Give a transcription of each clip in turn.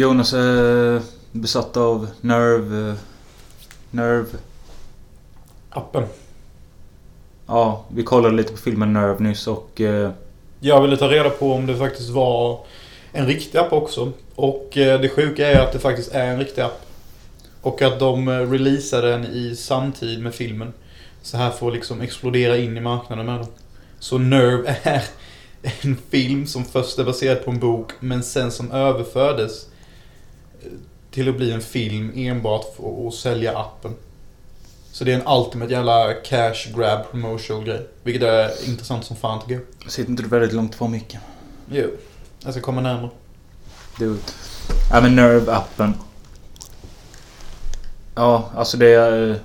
Jonas är besatt av Nerve... eh, Nerve... Appen. Ja, vi kollade lite på filmen Nerve nyss och... eh, Jag ville ta reda på om det faktiskt var en riktig app också. Och eh, det sjuka är att det faktiskt är en riktig app. Och att de eh, releasar den i samtid med filmen. Så här får liksom explodera in i marknaden med den. Så Nerve är en film som först är baserad på en bok men sen som överfördes till att bli en film enbart för att sälja appen. Så det är en ultimate jävla cash grab promotional grej. Vilket är intressant som fan tycker jag. Sitter inte du väldigt långt från micken? Jo. Jag ska komma närmare. Dude. Ja men Nerve-appen. Ja, alltså det är... eh,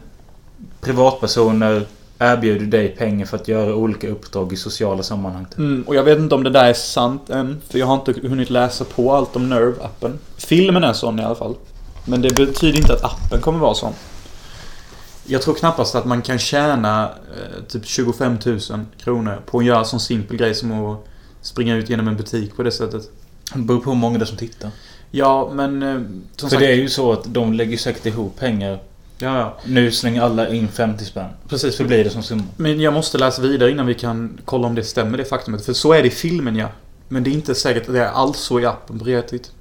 Privatpersoner erbjuder dig pengar för att göra olika uppdrag i sociala sammanhang. typ. Mm, och jag vet inte om det där är sant än. För jag har inte hunnit läsa på allt om Nerve-appen. Filmen är sån i alla fall. Men det betyder inte att appen kommer vara sån. Jag tror knappast att man kan tjäna eh, typ 25 000 kronor på att göra en sån simpel grej som att springa ut genom en butik på det sättet. Det beror på hur många det är som tittar. Ja, men... eh, Som För det är ju så att de lägger säkert ihop pengar. Ja, ja. Nu slänger alla in 50 spänn. Precis. Så blir det som summa. Men jag måste läsa vidare innan vi kan kolla om det stämmer, det faktumet. För så är det i filmen, ja. Men det är inte säkert att det är alls så i appen på riktigt.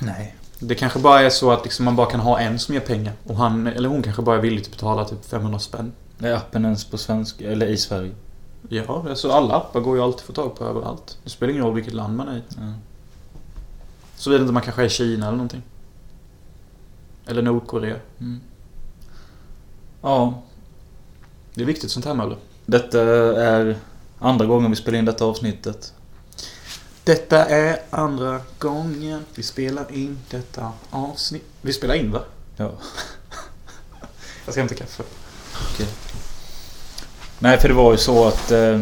Nej. Det kanske bara är så att liksom man bara kan ha en som ger pengar. Och han eller hon kanske bara är villig att betala typ 500 spänn. Är appen ens på svenska? Eller i Sverige? Ja, alltså alla appar går ju alltid att få tag på överallt. Det spelar ingen roll vilket land man är i. Ja. Såvida inte man kanske är i Kina eller någonting. Eller Nordkorea. Mm. Ja. Det är viktigt sånt här Möller. Detta är andra gången vi spelar in detta avsnittet. Detta är andra gången vi spelar in detta avsnitt. Vi spelar in va? Ja. Jag ska hämta kaffe. Nej, för det var ju så att eh,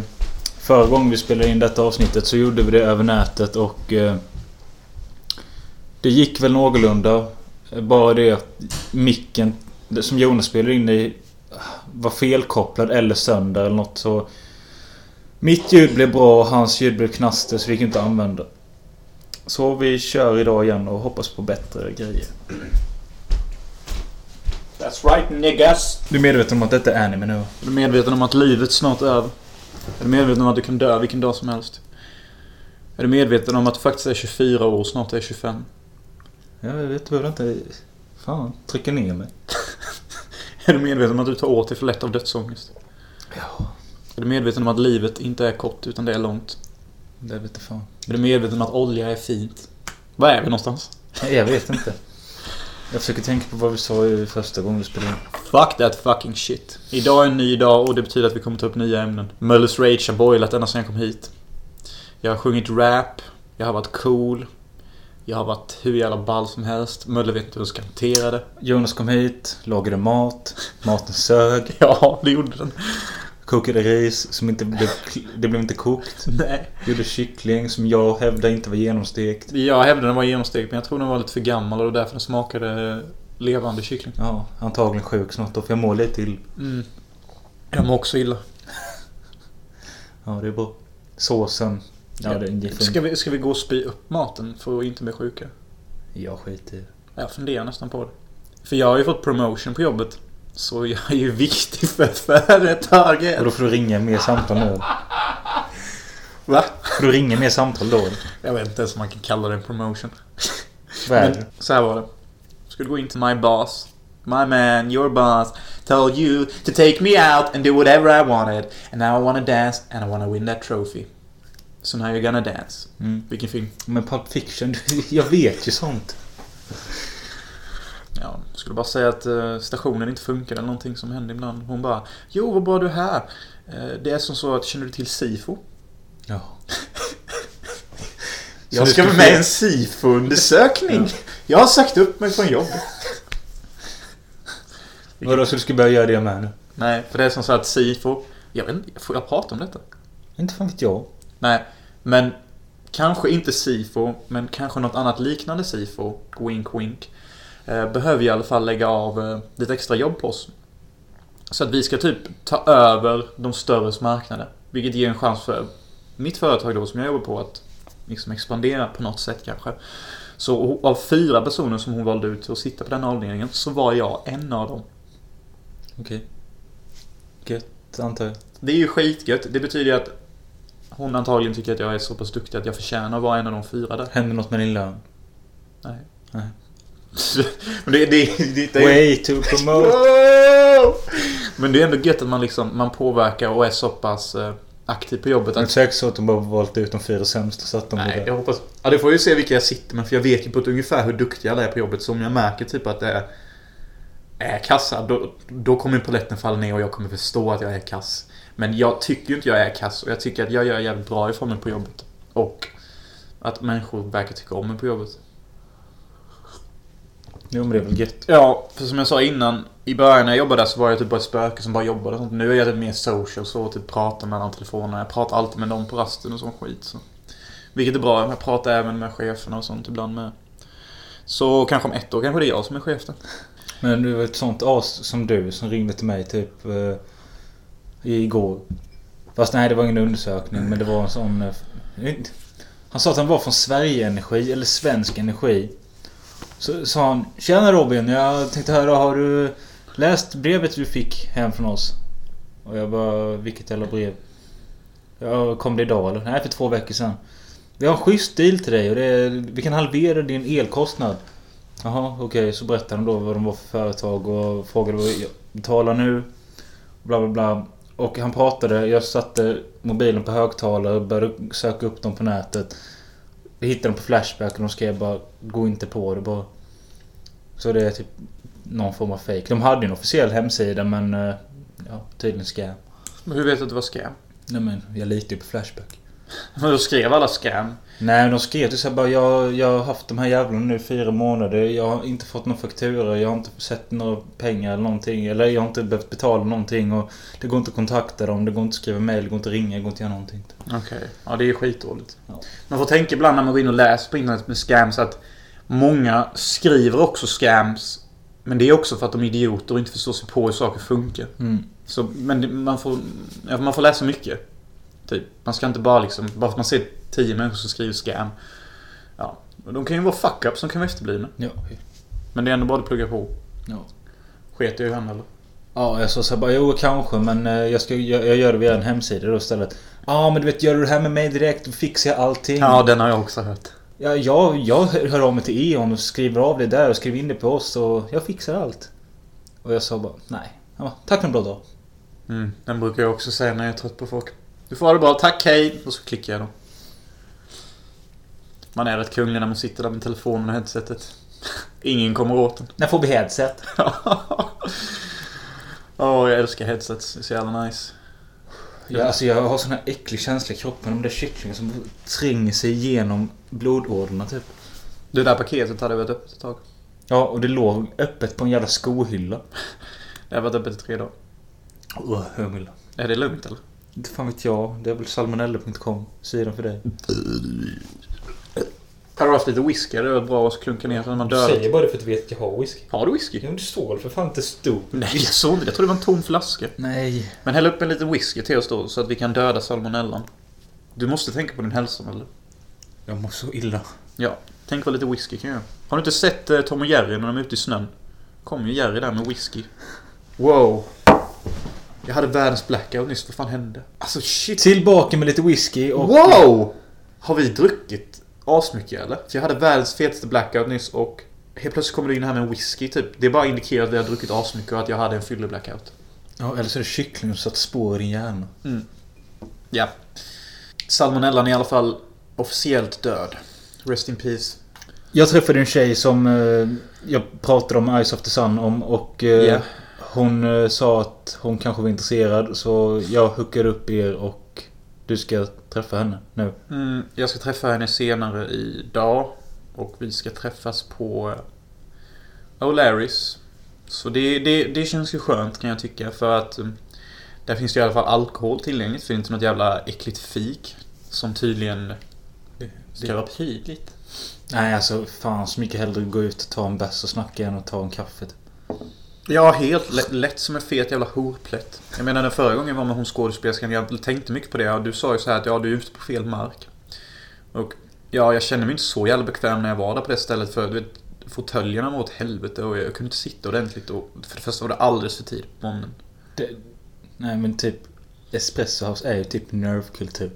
förra gången vi spelade in detta avsnittet så gjorde vi det över nätet och eh, det gick väl någorlunda. Bara det att micken det som Jonas spelade in i var felkopplad eller sönder eller något så mitt ljud blev bra och hans ljud blev knaster så vi gick inte att använda. Så vi kör idag igen och hoppas på bättre grejer. That's right niggas. Du är medveten om att detta är anime nu? Är du medveten om att livet snart är över? Är du medveten om att du kan dö vilken dag som helst? Är du medveten om att du faktiskt är 24 år och snart är 25? Jag vet, du behöver inte... Fan, trycka ner mig. Är du medveten om att du tar åt dig för lätt av dödsångest? Ja. Är du medveten om att livet inte är kort utan det är långt? Det vet jag fan. Är du medveten om att olja är fint? Var är vi någonstans? Jag vet inte. Jag försöker tänka på vad vi sa i första gången vi spelade in. Fuck that fucking shit. Idag är en ny dag och det betyder att vi kommer ta upp nya ämnen. Möllers Rage har boilat ända sedan jag kom hit. Jag har sjungit rap. Jag har varit cool. Jag har varit hur jävla ball som helst. Möller vet inte hur jag ska hantera det. Jonas kom hit, lagade mat. Maten sög. Ja, det gjorde den. Kokade ris som inte blev... Det blev inte kokt. Nej. Gjorde kyckling som jag hävdar inte var genomstekt. Jag hävdade den var genomstekt men jag tror den var lite för gammal och därför den smakade levande kyckling. Ja, antagligen sjuk snart då för jag mår lite till. Mm. Jag mår också illa. Ja, det är bra. Såsen. Ja, det en Ska vi, ska vi gå och spy upp maten för att inte bli sjuka? Jag skiter i det. Jag funderar nästan på det. För jag har ju fått promotion på jobbet. Så jag är ju viktig för företaget. Och då får du ringa mer samtal nu. Va? Får du ringa mer samtal då? Jag vet inte ens om man kan kalla det en promotion. Vad är det? så här var det. Skulle gå in till my boss. My man, your boss, told you to take me out and do whatever I wanted. And now I wanna dance and I wanna win that trophy. So now you're gonna dance. Mm. Vilken film? Men Pulp Fiction, jag vet ju sånt. Ja, skulle bara säga att eh, stationen inte funkar eller någonting som hände ibland. Hon bara Jo, vad bra du är här. Eh, det är som så att, känner du till SIFO? Ja. Jag ska vara med i en SIFO-undersökning. Jag har sagt upp mig från jobbet. Vadå, så du ska börja göra det med nu? Nej, för det är som så att SIFO... Jag vet inte, får jag prata om detta? Inte fan vet jag. Nej, men kanske inte SIFO, men kanske något annat liknande SIFO, wink wink, eh, behöver i alla fall lägga av eh, lite extra jobb på oss. Så att vi ska typ ta över de störres marknader. Vilket ger en chans för mitt företag då som jag jobbar på att liksom expandera på något sätt kanske. Så av fyra personer som hon valde ut att sitta på den avdelningen så var jag en av dem. Okej. Gött, antar jag. Det är ju skitgött. Det betyder att hon antagligen tycker att jag är så pass duktig att jag förtjänar att vara en av de fyra där. Händer något med din lön? Nej. Nej. Men det, det, det, det, Way to promote! Men det är ändå gött att man liksom man påverkar och är så pass eh, aktiv på jobbet. Att, säkert så att de bara valt ut de fyra sämsta så att de nej, jag hoppas... Ja, det får jag ju se vilka jag sitter med. För jag vet ju på ett ungefär hur duktig alla är på jobbet. Så om jag märker typ att det är, är kassa, då, då kommer polletten falla ner och jag kommer förstå att jag är kass. Men jag tycker ju inte jag är kass och jag tycker att jag gör jävligt bra ifrån mig på jobbet. Och att människor verkar tycka om mig på jobbet. Jo men det är väl gött. Ja, för som jag sa innan. I början när jag jobbade där så var jag typ bara ett spöke som bara jobbade och sånt. Nu är jag typ mer social så, typ pratar mellan telefonerna. Jag pratar alltid med dem på rasten och sån skit. Så. Vilket är bra. Jag pratar även med cheferna och sånt ibland med. Så kanske om ett år kanske det är jag som är chef där. Men det var ett sånt as som du som ringde till mig typ eh, igår. Fast nej det var ingen undersökning men det var en sån... Eh, han sa att han var från Sverige Energi eller Svensk Energi. Så sa han Tjena Robin, jag tänkte höra har du läst brevet du fick hem från oss? Och jag bara vilket jävla brev? Jag kom det idag eller? Nej för två veckor sedan. Vi har en schysst deal till dig och det är, vi kan halvera din elkostnad. Jaha, okej. Så berättade de då vad de var för företag och frågade vad jag betalar nu. Bla bla bla. Och han pratade. Jag satte mobilen på högtalare och började söka upp dem på nätet. Jag hittade dem på Flashback och de skrev bara Gå inte på det bara. Så det är typ någon form av fake. De hade ju en officiell hemsida men... eh, Ja, tydligen scam. Men hur vet du att det var scam? Nej men jag litar ju på Flashback. Men då skrev alla scam. Nej, de skrev till så bara jag, jag har haft de här jävlarna nu i fyra månader. Jag har inte fått någon faktura. Jag har inte sett några pengar eller någonting. Eller jag har inte behövt betala någonting. Och det går inte att kontakta dem. Det går inte att skriva mail. Det går inte att ringa. Det går inte att göra någonting. Okej. Ja, det är skitdåligt. Ja. Man får tänka ibland när man går in och läser på internet med scams att många skriver också scams. Men det är också för att de är idioter och inte förstår sig på hur saker funkar. Mm. Så, men man, får, man får läsa mycket. Typ. Man ska inte bara liksom... Bara för att man ser tio människor som skriver scam. Ja. De kan ju vara fuck-ups som kan vara efterblivna. Ja. Men det är ändå bara att plugga på. Ja. Sket jag i henne eller? Ja, jag sa så bara jo kanske men eh, jag, ska, jag, jag gör det via en hemsida då istället. Ja men du vet gör du det här med mig direkt då fixar jag allting. Ja, den har jag också hört. Ja, jag, jag hör av mig till E.ON och skriver av det där och skriver in det på oss och jag fixar allt. Och jag sa bara nej. Bara, tack för en bra dag. Mm, den brukar jag också säga när jag är trött på folk. Du får ha det bra, tack, hej! Och så klickar jag då. Man är rätt kunglig när man sitter där med telefonen och headsetet. Ingen kommer åt den. När får vi headset? Åh, jag älskar headsets. Det är så jävla nice. Ja, alltså jag har sån här äcklig känsla i kroppen. De där kycklingarna som tränger sig igenom blodådrorna typ. Det där paketet hade varit öppet ett tag. Ja, och det låg öppet på en jävla skohylla. Det har varit öppet i tre dagar. Åh, humla. Är det lugnt eller? Inte fan vet jag. Det är väl salmonella.com. Sidan för dig. Har du haft lite whisky? Det är bra att klunka ner så när man dör. bara det för att du vet att jag har whisky. Har du whisky? Ja, men det står väl för fan inte stor. Nej, jag såg inte. Jag trodde det var en tom flaska. Nej. Men häll upp en liten whisky till oss då så att vi kan döda salmonellan. Du måste tänka på din hälsa eller? Jag mår så illa. Ja. Tänk vad lite whisky kan göra. Har du inte sett eh, Tom och Jerry när de är ute i snön? Kom ju Jerry där med whisky. Wow. Jag hade världens blackout nyss. Vad fan hände? Alltså shit. Tillbaka med lite whisky och... Wow! Har vi druckit asmycket eller? För jag hade världens fetaste blackout nyss och helt plötsligt kommer du in här med en whisky typ. Det är bara indikerar att vi har druckit asmycket och att jag hade en fylleblackout. Ja, eller så är det kyckling som satt spår i din hjärna. Ja. Salmonellan är i alla fall officiellt död. Rest in peace. Jag träffade en tjej som eh, jag pratade om Eyes of the Sun om och Ja. Hon eh, sa att hon kanske var intresserad så jag hookade upp er och du ska träffa henne nu. Mm, jag ska träffa henne senare idag. Och vi ska träffas på eh, O'Larrys. Så det, det, det känns ju skönt kan jag tycka för att eh, där finns det i alla fall alkohol tillgängligt. För det är inte något jävla äckligt fik. Som tydligen ska vara prydligt. Nej alltså fan så mycket hellre gå ut och ta en bärs och snacka än att ta en kaffe. typ. Ja, helt lätt, lätt som en fet jävla horplätt. Jag menar den förra gången var med hon skådespelerskan, jag tänkte mycket på det. Och du sa ju så här att ja, du är ute på fel mark. Och Ja, jag kände mig inte så jävla bekväm när jag var där på det stället för du vet, fåtöljerna var åt helvete och jag kunde inte sitta ordentligt och för det första var det alldeles för tidigt på morgonen. Det, nej men typ Espresso House är ju typ nervkultur.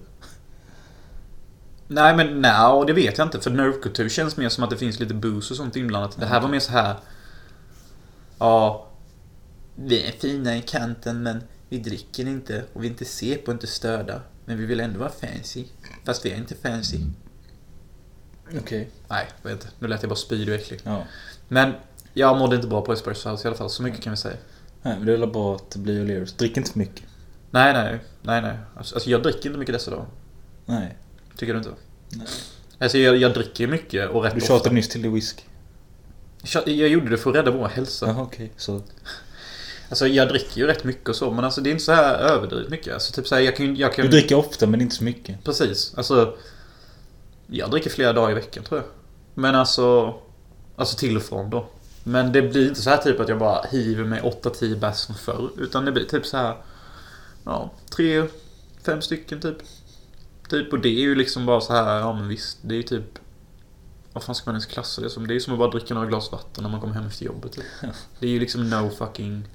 Nej men nej, det vet jag inte för nervkultur känns mer som att det finns lite booze och sånt inblandat. Det här var mer så här. Ja. Vi är fina i kanten men vi dricker inte och vi är inte sep och inte störda. Men vi vill ändå vara fancy. Fast vi är inte fancy. Okej. Nej, jag vet inte. Nu lät jag bara spydig och äcklig. Ja. Men jag mådde inte bra på Espresso House i alla fall. Så mycket kan vi säga. Nej men det är väl bra att det blir O'Learys. Drick inte för mycket. Nej, nej. Nej, nej. Alltså alltså, jag dricker inte mycket dessa dagar. Nej. Tycker du inte? Nej. Alltså jag, jag dricker mycket och rätt Du tjatade nyss till dig whisky. Jag, jag gjorde det för att rädda vår hälsa. Jaha okej. Så. Alltså jag dricker ju rätt mycket och så, men alltså det är inte så här överdrivet mycket. Alltså typ så här, jag kan jag kan Du dricker ofta men inte så mycket. Precis. Alltså... Jag dricker flera dagar i veckan tror jag. Men alltså... Alltså till och från då. Men det blir inte så här typ att jag bara hiver mig 8-10 bärs som förr. Utan det blir typ så här... Ja, tre, fem stycken typ. Typ, och det är ju liksom bara så här, ja men visst, det är ju typ... Vad fan ska man ens klassa det som? Det är ju som att bara dricka några glas vatten när man kommer hem efter jobbet typ. Det är ju liksom no fucking...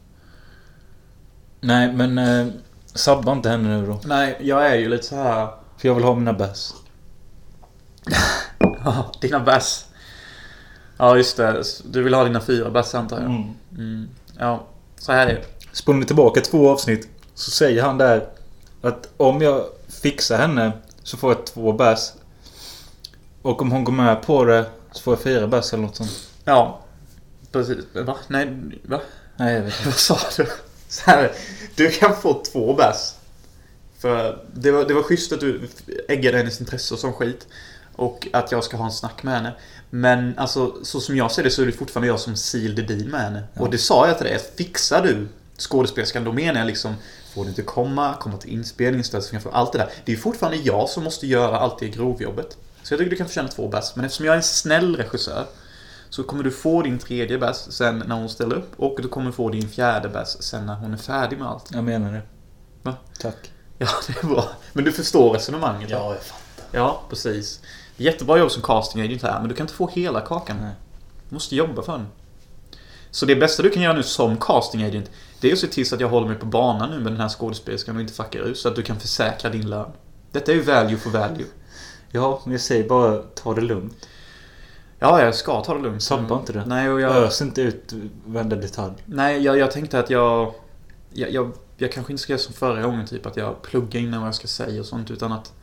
Nej men eh, sabba inte henne nu då. Nej, jag är ju lite så här... För jag vill ha mina bärs. Ja, dina bärs. Ja, just det. Du vill ha dina fyra bärs antar jag. Mm. Mm. Ja, så här är det. Ni tillbaka två avsnitt så säger han där att om jag fixar henne så får jag två bärs. Och om hon går med på det så får jag fyra bärs eller något sånt. Ja, precis. Va? Nej, va? Nej jag vet inte. Vad sa du? Så här, du kan få två bärs. För det var, det var schysst att du äggade hennes intresse och sån skit. Och att jag ska ha en snack med henne. Men alltså, så som jag ser det så är det fortfarande jag som seal the deal med henne. Ja. Och det sa jag till dig, att fixar du skådespelerskan, då menar jag liksom Får du inte komma, komma till inspelning, ställa sig framför allt det där. Det är fortfarande jag som måste göra allt det grovjobbet. Så jag tycker du kan förtjäna två bärs. Men eftersom jag är en snäll regissör så kommer du få din tredje bärs sen när hon ställer upp. Och du kommer få din fjärde bärs sen när hon är färdig med allt. Jag menar det. Va? Tack. Ja, det är bra. Men du förstår resonemanget? va? jag fattar. Ja, precis. Jättebra jobb som casting agent här, men du kan inte få hela kakan. Nej. Du måste jobba för den. Så det bästa du kan göra nu som casting agent, det är att se till så att jag håller mig på banan nu med den här skådespelerskan och inte fuckar ut, så att du kan försäkra din lön. Detta är ju value for value. Ja, men jag säger bara ta det lugnt. Ja, jag ska ta det lugnt. Sabba inte det. Nej, och jag... Ös inte ut varenda detalj. Nej, jag, jag tänkte att jag, jag, jag... Jag kanske inte ska göra som förra gången, typ att jag pluggar innan vad jag ska säga och sånt, utan att...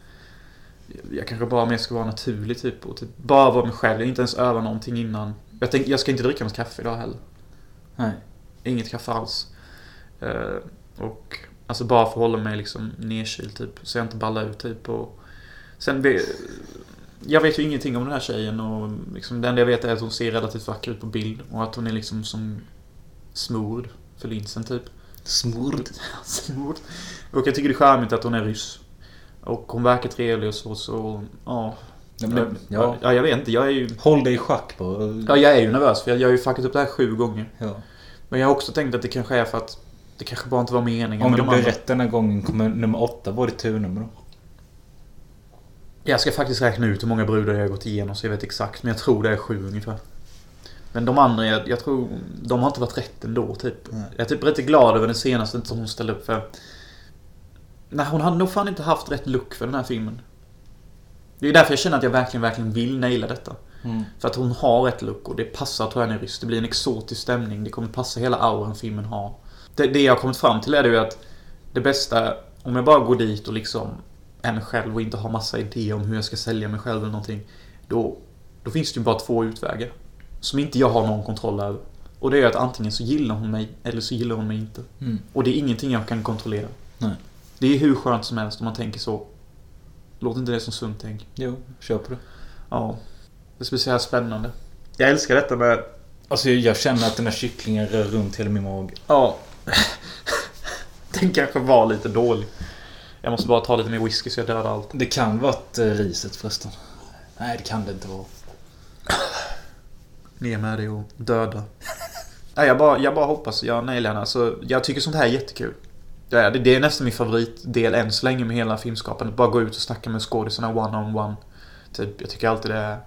Jag kanske bara mer ska vara naturlig, typ. Och typ bara vara mig själv. Inte ens öva någonting innan. Jag, tänk, jag ska inte dricka något kaffe idag heller. Nej. Inget kaffe alls. Eh, och alltså bara förhålla mig liksom nedkyld typ. Så jag inte ballar ut typ. Och sen ve- jag vet ju ingenting om den här tjejen och liksom det enda jag vet är att hon ser relativt vacker ut på bild. Och att hon är liksom som smord för linsen typ. Smord. smord. Och jag tycker det är charmigt att hon är ryss. Och hon verkar trevlig och så, så ja. Ja, men, ja. ja, jag vet inte. Jag är ju... Håll dig i schack bara. Ja, jag är ju nervös för jag, jag har ju fuckat upp det här sju gånger. Ja. Men jag har också tänkt att det kanske är för att det kanske bara inte var meningen Om de blir rätt den här gången kommer nummer åtta vara ditt turnummer då. Jag ska faktiskt räkna ut hur många brudar jag har gått igenom så jag vet exakt. Men jag tror det är sju ungefär. Men de andra, jag, jag tror... De har inte varit rätt ändå typ. Nej. Jag är typ lite glad över den senaste som hon ställde upp för. Nej, hon hade nog fan inte haft rätt look för den här filmen. Det är därför jag känner att jag verkligen, verkligen vill naila detta. Mm. För att hon har rätt look och det passar tror jag är ryss. Det blir en exotisk stämning. Det kommer passa hela auran filmen har. Det, det jag har kommit fram till är det ju att det bästa, om jag bara går dit och liksom är mig själv och inte har massa idéer om hur jag ska sälja mig själv eller någonting. Då, då finns det ju bara två utvägar. Som inte jag har någon kontroll över. Och det är att antingen så gillar hon mig eller så gillar hon mig inte. Mm. Och det är ingenting jag kan kontrollera. Nej. Det är hur skönt som helst om man tänker så. Låter inte det som sunt tänk? Jo, kör på det. Ja. Det ska bli så här spännande. Jag älskar detta med... Alltså jag känner att den här kycklingen rör runt hela min mage. Ja. Den kanske var lite dålig. Jag måste bara ta lite mer whisky så jag dödar allt. Det kan varit eh, riset förresten. Nej, det kan det inte vara. Ner med det och döda. Nej, jag, bara, jag bara hoppas jag nailar henne. Alltså, jag tycker sånt här är jättekul. Det är, det är nästan min favoritdel än så länge med hela filmskapandet. Bara gå ut och snacka med skådisarna one-on-one. Typ, jag tycker alltid det är,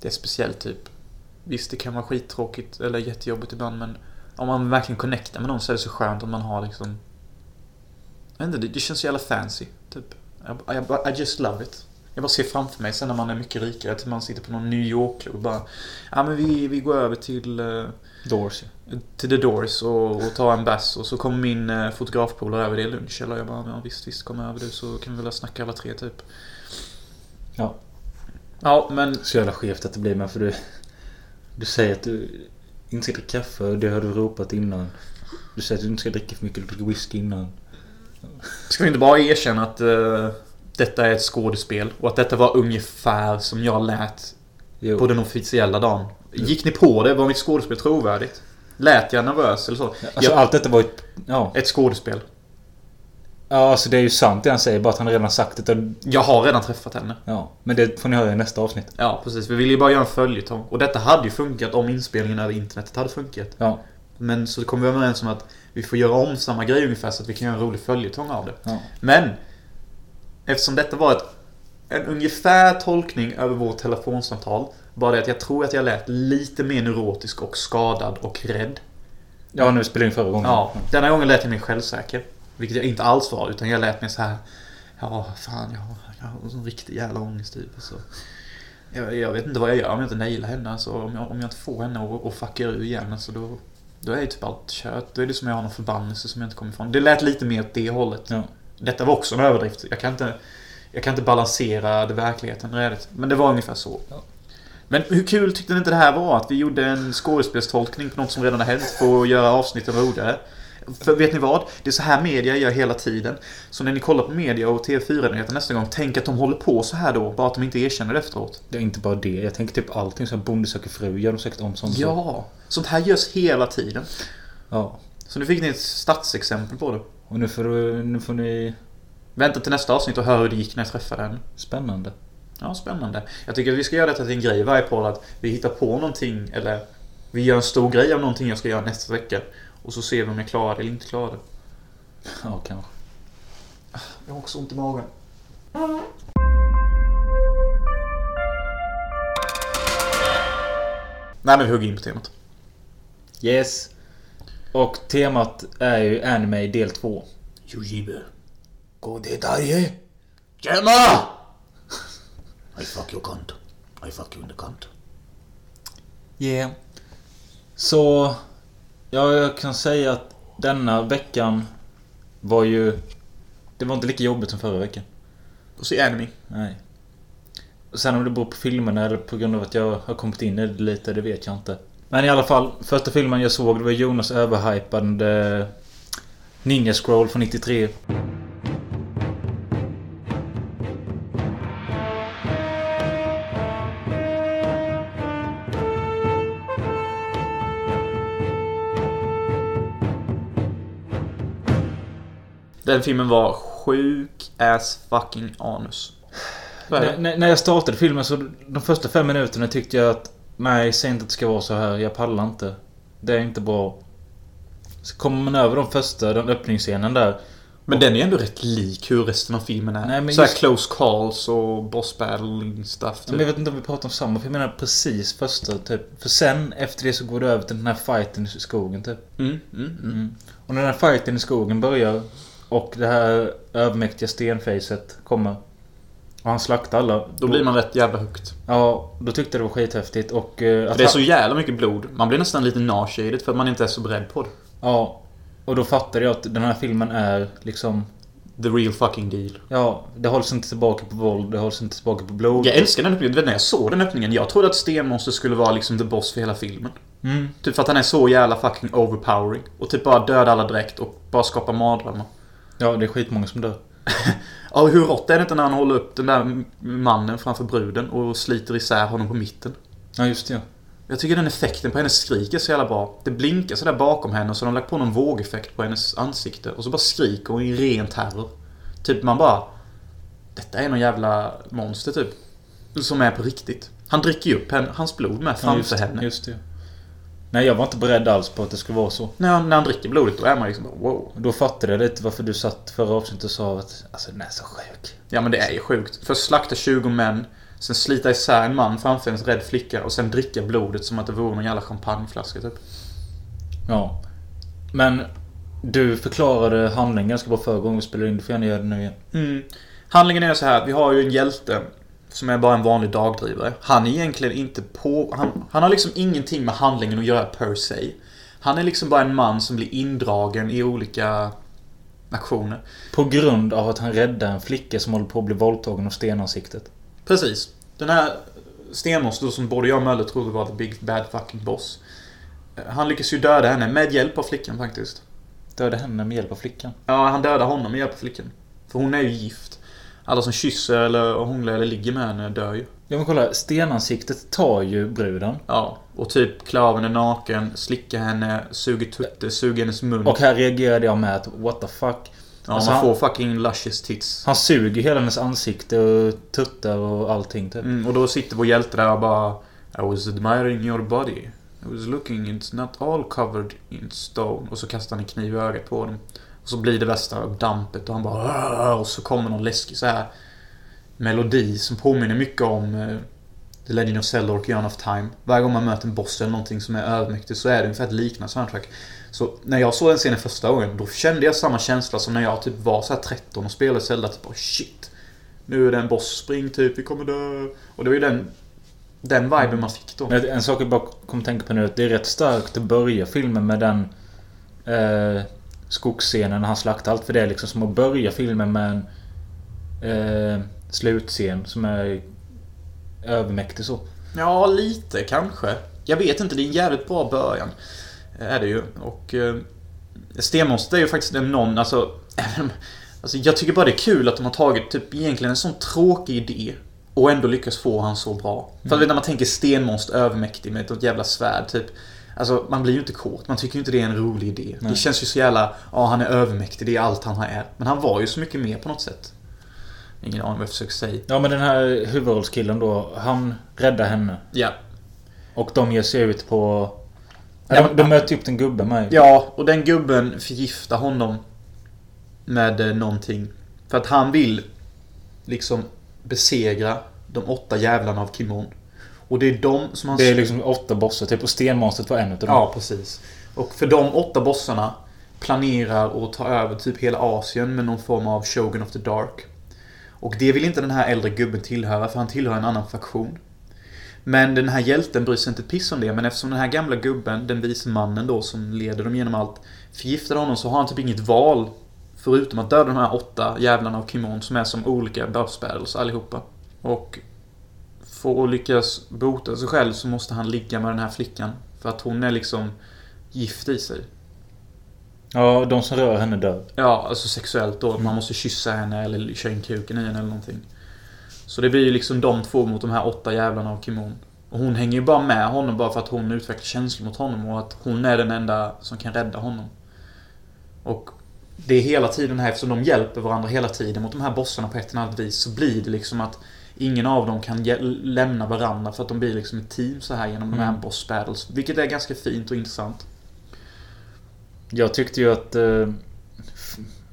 det är speciellt typ. Visst, det kan vara skittråkigt eller jättejobbigt ibland men om man verkligen connectar med någon så är det så skönt om man har liksom... Inte, det, det känns så jävla fancy. Typ. I, I, I just love it. Jag bara ser framför mig sen när man är mycket rikare, att man sitter på någon New York-klubb och bara Ja men vi, vi går över till uh, Doors. till The Doors och, och tar en bass och så kommer min uh, fotografpolare över, det är lunch eller jag bara ja, visst visst kom över du så kan vi väl snacka alla tre typ. Ja. Ja men Så jävla skevt att det blir med för du... Du säger att du inte ska dricka kaffe det har du ropat innan. Du säger att du inte ska dricka för mycket, du dricker whisky innan. Ska vi inte bara erkänna att uh, detta är ett skådespel och att detta var ungefär som jag lät Jo. på den officiella dagen. Gick ni på det? Var mitt skådespel trovärdigt? Lät jag nervös eller så? Alltså Jag- allt detta var ett... Ja. Ett skådespel. Ja, alltså det är ju sant det han säger, bara att han redan sagt det. och- Jag har redan träffat henne. Ja. Men det får ni höra i nästa avsnitt. Ja, precis. Vi ville ju bara göra en följetong. Och detta hade ju funkat om inspelningen över internetet hade funkat. Ja. Men så kom vi överens om att vi får göra om samma grej ungefär så att vi kan göra en rolig följetong av det. Ja. Men! Eftersom detta var ett, en ungefär tolkning över vårt telefonsamtal. Bara det att jag tror att jag lät lite mer neurotisk och skadad och rädd. Ja, nu spelade in förra gången. Ja, denna gången lät jag mer självsäker. Vilket jag inte alls var, utan jag lät mer så här. Ja, fan, jag, jag har sån riktig jävla ångest typ. Så. Jag, jag vet inte vad jag gör om jag inte nailar henne. Alltså, om, jag, om jag inte får henne att fucka ur igen. Alltså, då, då är ju typ allt kört. Då är det som jag har någon förbannelse som jag inte kommer ifrån. Det lät lite mer åt det hållet. Ja. Detta var också en överdrift. Jag kan inte, jag kan inte balansera det verkligheten redigt. Men det var ungefär så. Ja. Men hur kul tyckte ni inte det här var? Att vi gjorde en skådespelstolkning på något som redan har hänt för att göra avsnitten roligare. För vet ni vad? Det är så här media gör hela tiden. Så när ni kollar på media och TV4-nyheter nästa gång, tänk att de håller på så här då. Bara att de inte erkänner det efteråt. Det är inte bara det. Jag tänker typ allting som Bonde söker fru gör de säkert om sånt. Ja! Sånt här görs hela tiden. Ja. Så nu fick ni ett statsexempel på det. Och nu får, nu får ni... Vänta till nästa avsnitt och hör hur det gick när jag träffade henne. Spännande. Ja, spännande. Jag tycker att vi ska göra detta till en grej i varje podd att vi hittar på någonting eller vi gör en stor grej av någonting jag ska göra nästa vecka. Och så ser vi om jag klarar det eller inte klarar det. Ja, kanske. Jag har också ont i magen. Nej men vi hugger in på temat. Yes. Och temat är ju anime del 2. Yujibe. Gå det där Gemma! I fuck your cunt. I fuck you in the cunt. Yeah. Så... Ja, jag kan säga att denna veckan var ju... Det var inte lika jobbigt som förra veckan. Och se anime. Nej. Och Sen om det beror på filmerna eller på grund av att jag har kommit in i det lite, det vet jag inte. Men i alla fall, första filmen jag såg det var Jonas överhypande Ninja Scroll från 93. Den filmen var sjuk as fucking anus. När, när- jag startade filmen så de första fem minuterna tyckte jag att Nej, säg inte att det ska vara så här. Jag pallar inte. Det är inte bra. Så kommer man över de första, den öppningsscenen där. Men den är ändå rätt lik hur resten av filmen är. Nej, men så här just- close calls och boss battling stuff. Men Typ. jag vet inte om vi pratar om samma film. Jag menar precis första typ. För sen efter det så går det över till den här fighten i skogen typ. Mm, mm, mm. Mm. Och när den här fighten i skogen börjar och det här övermäktiga stenfacet kommer. Och han slaktar alla. Då blir man rätt jävla hooked. Ja, då tyckte jag det var skithäftigt och... eh, För det är så jävla mycket blod. Man blir nästan lite nauseated för att man inte är så beredd på det. Ja. Och då fattade jag att den här filmen är liksom... The real fucking deal. Ja, det hålls inte tillbaka på våld, det hålls inte tillbaka på blod. Jag älskar den öppningen. När jag såg den öppningen. Jag trodde att Stenmonster skulle vara liksom the boss för hela filmen. Mm. Typ för att han är så jävla fucking overpowering. Och typ bara döda alla direkt och bara skapa mardrömmar. Ja, det är skitmånga som dör. Ja, hur rått är det inte när han håller upp den där mannen framför bruden och sliter isär honom på mitten? Ja, just det ja. Jag tycker den effekten på hennes skrik är så jävla bra. Det blinkar sådär bakom henne och så har de lagt på någon vågeffekt på hennes ansikte. Och så bara skriker hon i ren terror. Typ man bara... Detta är någon jävla monster typ. Som är på riktigt. Han dricker ju upp henne, hans blod med ja framför just, henne. Just det. Nej, jag var inte beredd alls på att det skulle vara så. När, när han dricker blodet då är man liksom wow. Då fattade jag lite varför du satt förra avsnittet och sa att alltså den är så sjuk. Ja men det är ju sjukt. Först slakta 20 män. Sen slita isär en man framför en rädd flicka och sen dricka blodet som att det vore någon jävla champagneflaska typ. Ja. Men du förklarade handlingen ganska bra förra gången vi spelade in. Du får gärna göra det nu igen. Mm. Handlingen är så här, vi har ju en hjälte som är bara en vanlig dagdrivare. Han är egentligen inte på... Han, han har liksom ingenting med handlingen att göra per se. Han är liksom bara en man som blir indragen i olika aktioner. På grund av att han räddar en flicka som håller på att bli våldtagen av stenansiktet. Precis. Den här Stenås då som både jag och Möller trodde var the big bad fucking boss. Han lyckas ju döda henne med hjälp av flickan faktiskt. Dödade henne med hjälp av flickan. Ja, han dödar honom med hjälp av flickan. För hon är ju gift. Alla som kysser eller hånglar eller ligger med henne dör ju. Ja men kolla, stenansiktet tar ju bruden. Ja, och typ klär av henne naken, slickar henne, suger tutte, suger hennes mun. Och här reagerade jag med att what the fuck. ja, alltså man han- får fucking luscious tits. Han suger hela hennes ansikte och tuttar och allting typ. Mm, och då sitter vår hjälte där och bara I was admiring your body. I was looking, it's not all covered in stone. Och så kastar han en kniv i ögat på dem. Och så blir det värsta dampet och han bara Och så kommer någon läskig så här melodi som påminner mycket om eh, The Legend of Zelda och Yarn of Time. Varje gång man möter en boss eller någonting som är övermäktigt så är det ungefär ett liknande soundtrack. Så när jag såg den scenen första gången, då kände jag samma känsla som när jag typ var så här 13 och spelade Zelda. Typ bara shit. Nu är det en boss, spring typ, vi kommer dö. Och det var ju den, den viben man fick då. Men En sak jag bara kom att tänka på nu. Det är rätt starkt att börja filmen med den eh, skogsscenen när han slaktar allt. För det är liksom som att börja filmen med en eh, slutscen som är övermäktig så. Ja, lite kanske. Jag vet inte, det är en jävligt bra början. Är det ju. Och... Eh, Stenmonster är ju faktiskt en någon, alltså... även Alltså jag tycker bara det är kul att de har tagit typ egentligen en sån tråkig idé och ändå lyckas få han så bra. För att vet, när man tänker stenmonster övermäktig med ett jävla svärd typ. Alltså man blir ju inte kåt. Man tycker ju inte det är en rolig idé. Nej. Det känns ju så jävla, ja han är övermäktig, det är allt han är. Men han var ju så mycket mer på något sätt. Ingen aning vad jag försöker säga. Ja men den här huvudrollskillen då. Han räddar henne. Ja. Och de ger sig ut på... Ja, de, de möter upp en gubbe med. Ja, och den gubben förgiftar honom med eh, någonting. För att han vill liksom besegra de åtta jävlarna av Kimon. Och det är de som han... Det är liksom åtta bossar typ. Och stenmonstret var en utav dem. Ja, precis. Och för de åtta bossarna planerar att ta över typ hela Asien med någon form av Shogun of the Dark. Och det vill inte den här äldre gubben tillhöra, för han tillhör en annan faktion. Men den här hjälten bryr sig inte ett piss om det, men eftersom den här gamla gubben, den vise mannen då som leder dem genom allt, förgiftar honom så har han typ inget val. Förutom att döda de här åtta jävlarna av Kimon som är som olika battles allihopa. Och för att lyckas bota sig själv så måste han ligga med den här flickan. För att hon är liksom gift i sig. Ja, de som rör henne dör. Ja, alltså sexuellt då. Man måste kyssa henne eller köra in kuken i henne eller någonting. Så det blir ju liksom de två mot de här åtta jävlarna av Kimon. Och hon hänger ju bara med honom bara för att hon utvecklar känslor mot honom och att hon är den enda som kan rädda honom. Och det är hela tiden här, eftersom de hjälper varandra hela tiden mot de här bossarna på ett eller annat vis, så blir det liksom att ingen av dem kan lämna varandra för att de blir liksom ett team så här genom de här Mm. boss battles. Vilket är ganska fint och intressant. Jag tyckte ju att eh,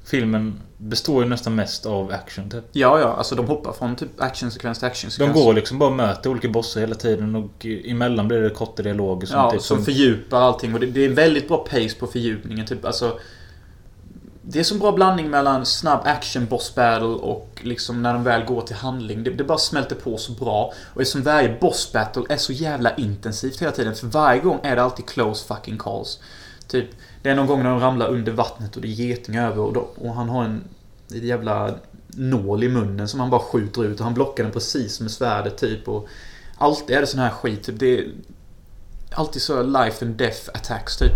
filmen består ju nästan mest av action typ. Ja, ja, alltså de hoppar från typ actionsekvens till De actionsekvens. går liksom bara och möter olika bossar hela tiden och emellan blir det korta dialoger Ja, typ som fördjupar allting. Och det, det är väldigt bra pace på fördjupningen. Typ, alltså, det är så bra blandning mellan snabb action, boss battle och liksom när de väl går till handling. Det, det bara smälter på så bra. Och eftersom varje boss battle är så jävla intensivt hela tiden. För varje gång är det alltid close fucking calls. Typ, det är någon gång när de ramlar under vattnet och det är geting över och, då, och han har en, en jävla nål i munnen som han bara skjuter ut och han blockar den precis med svärdet typ. Och alltid är det sån här skit. Typ, det är alltid så life and death attacks typ.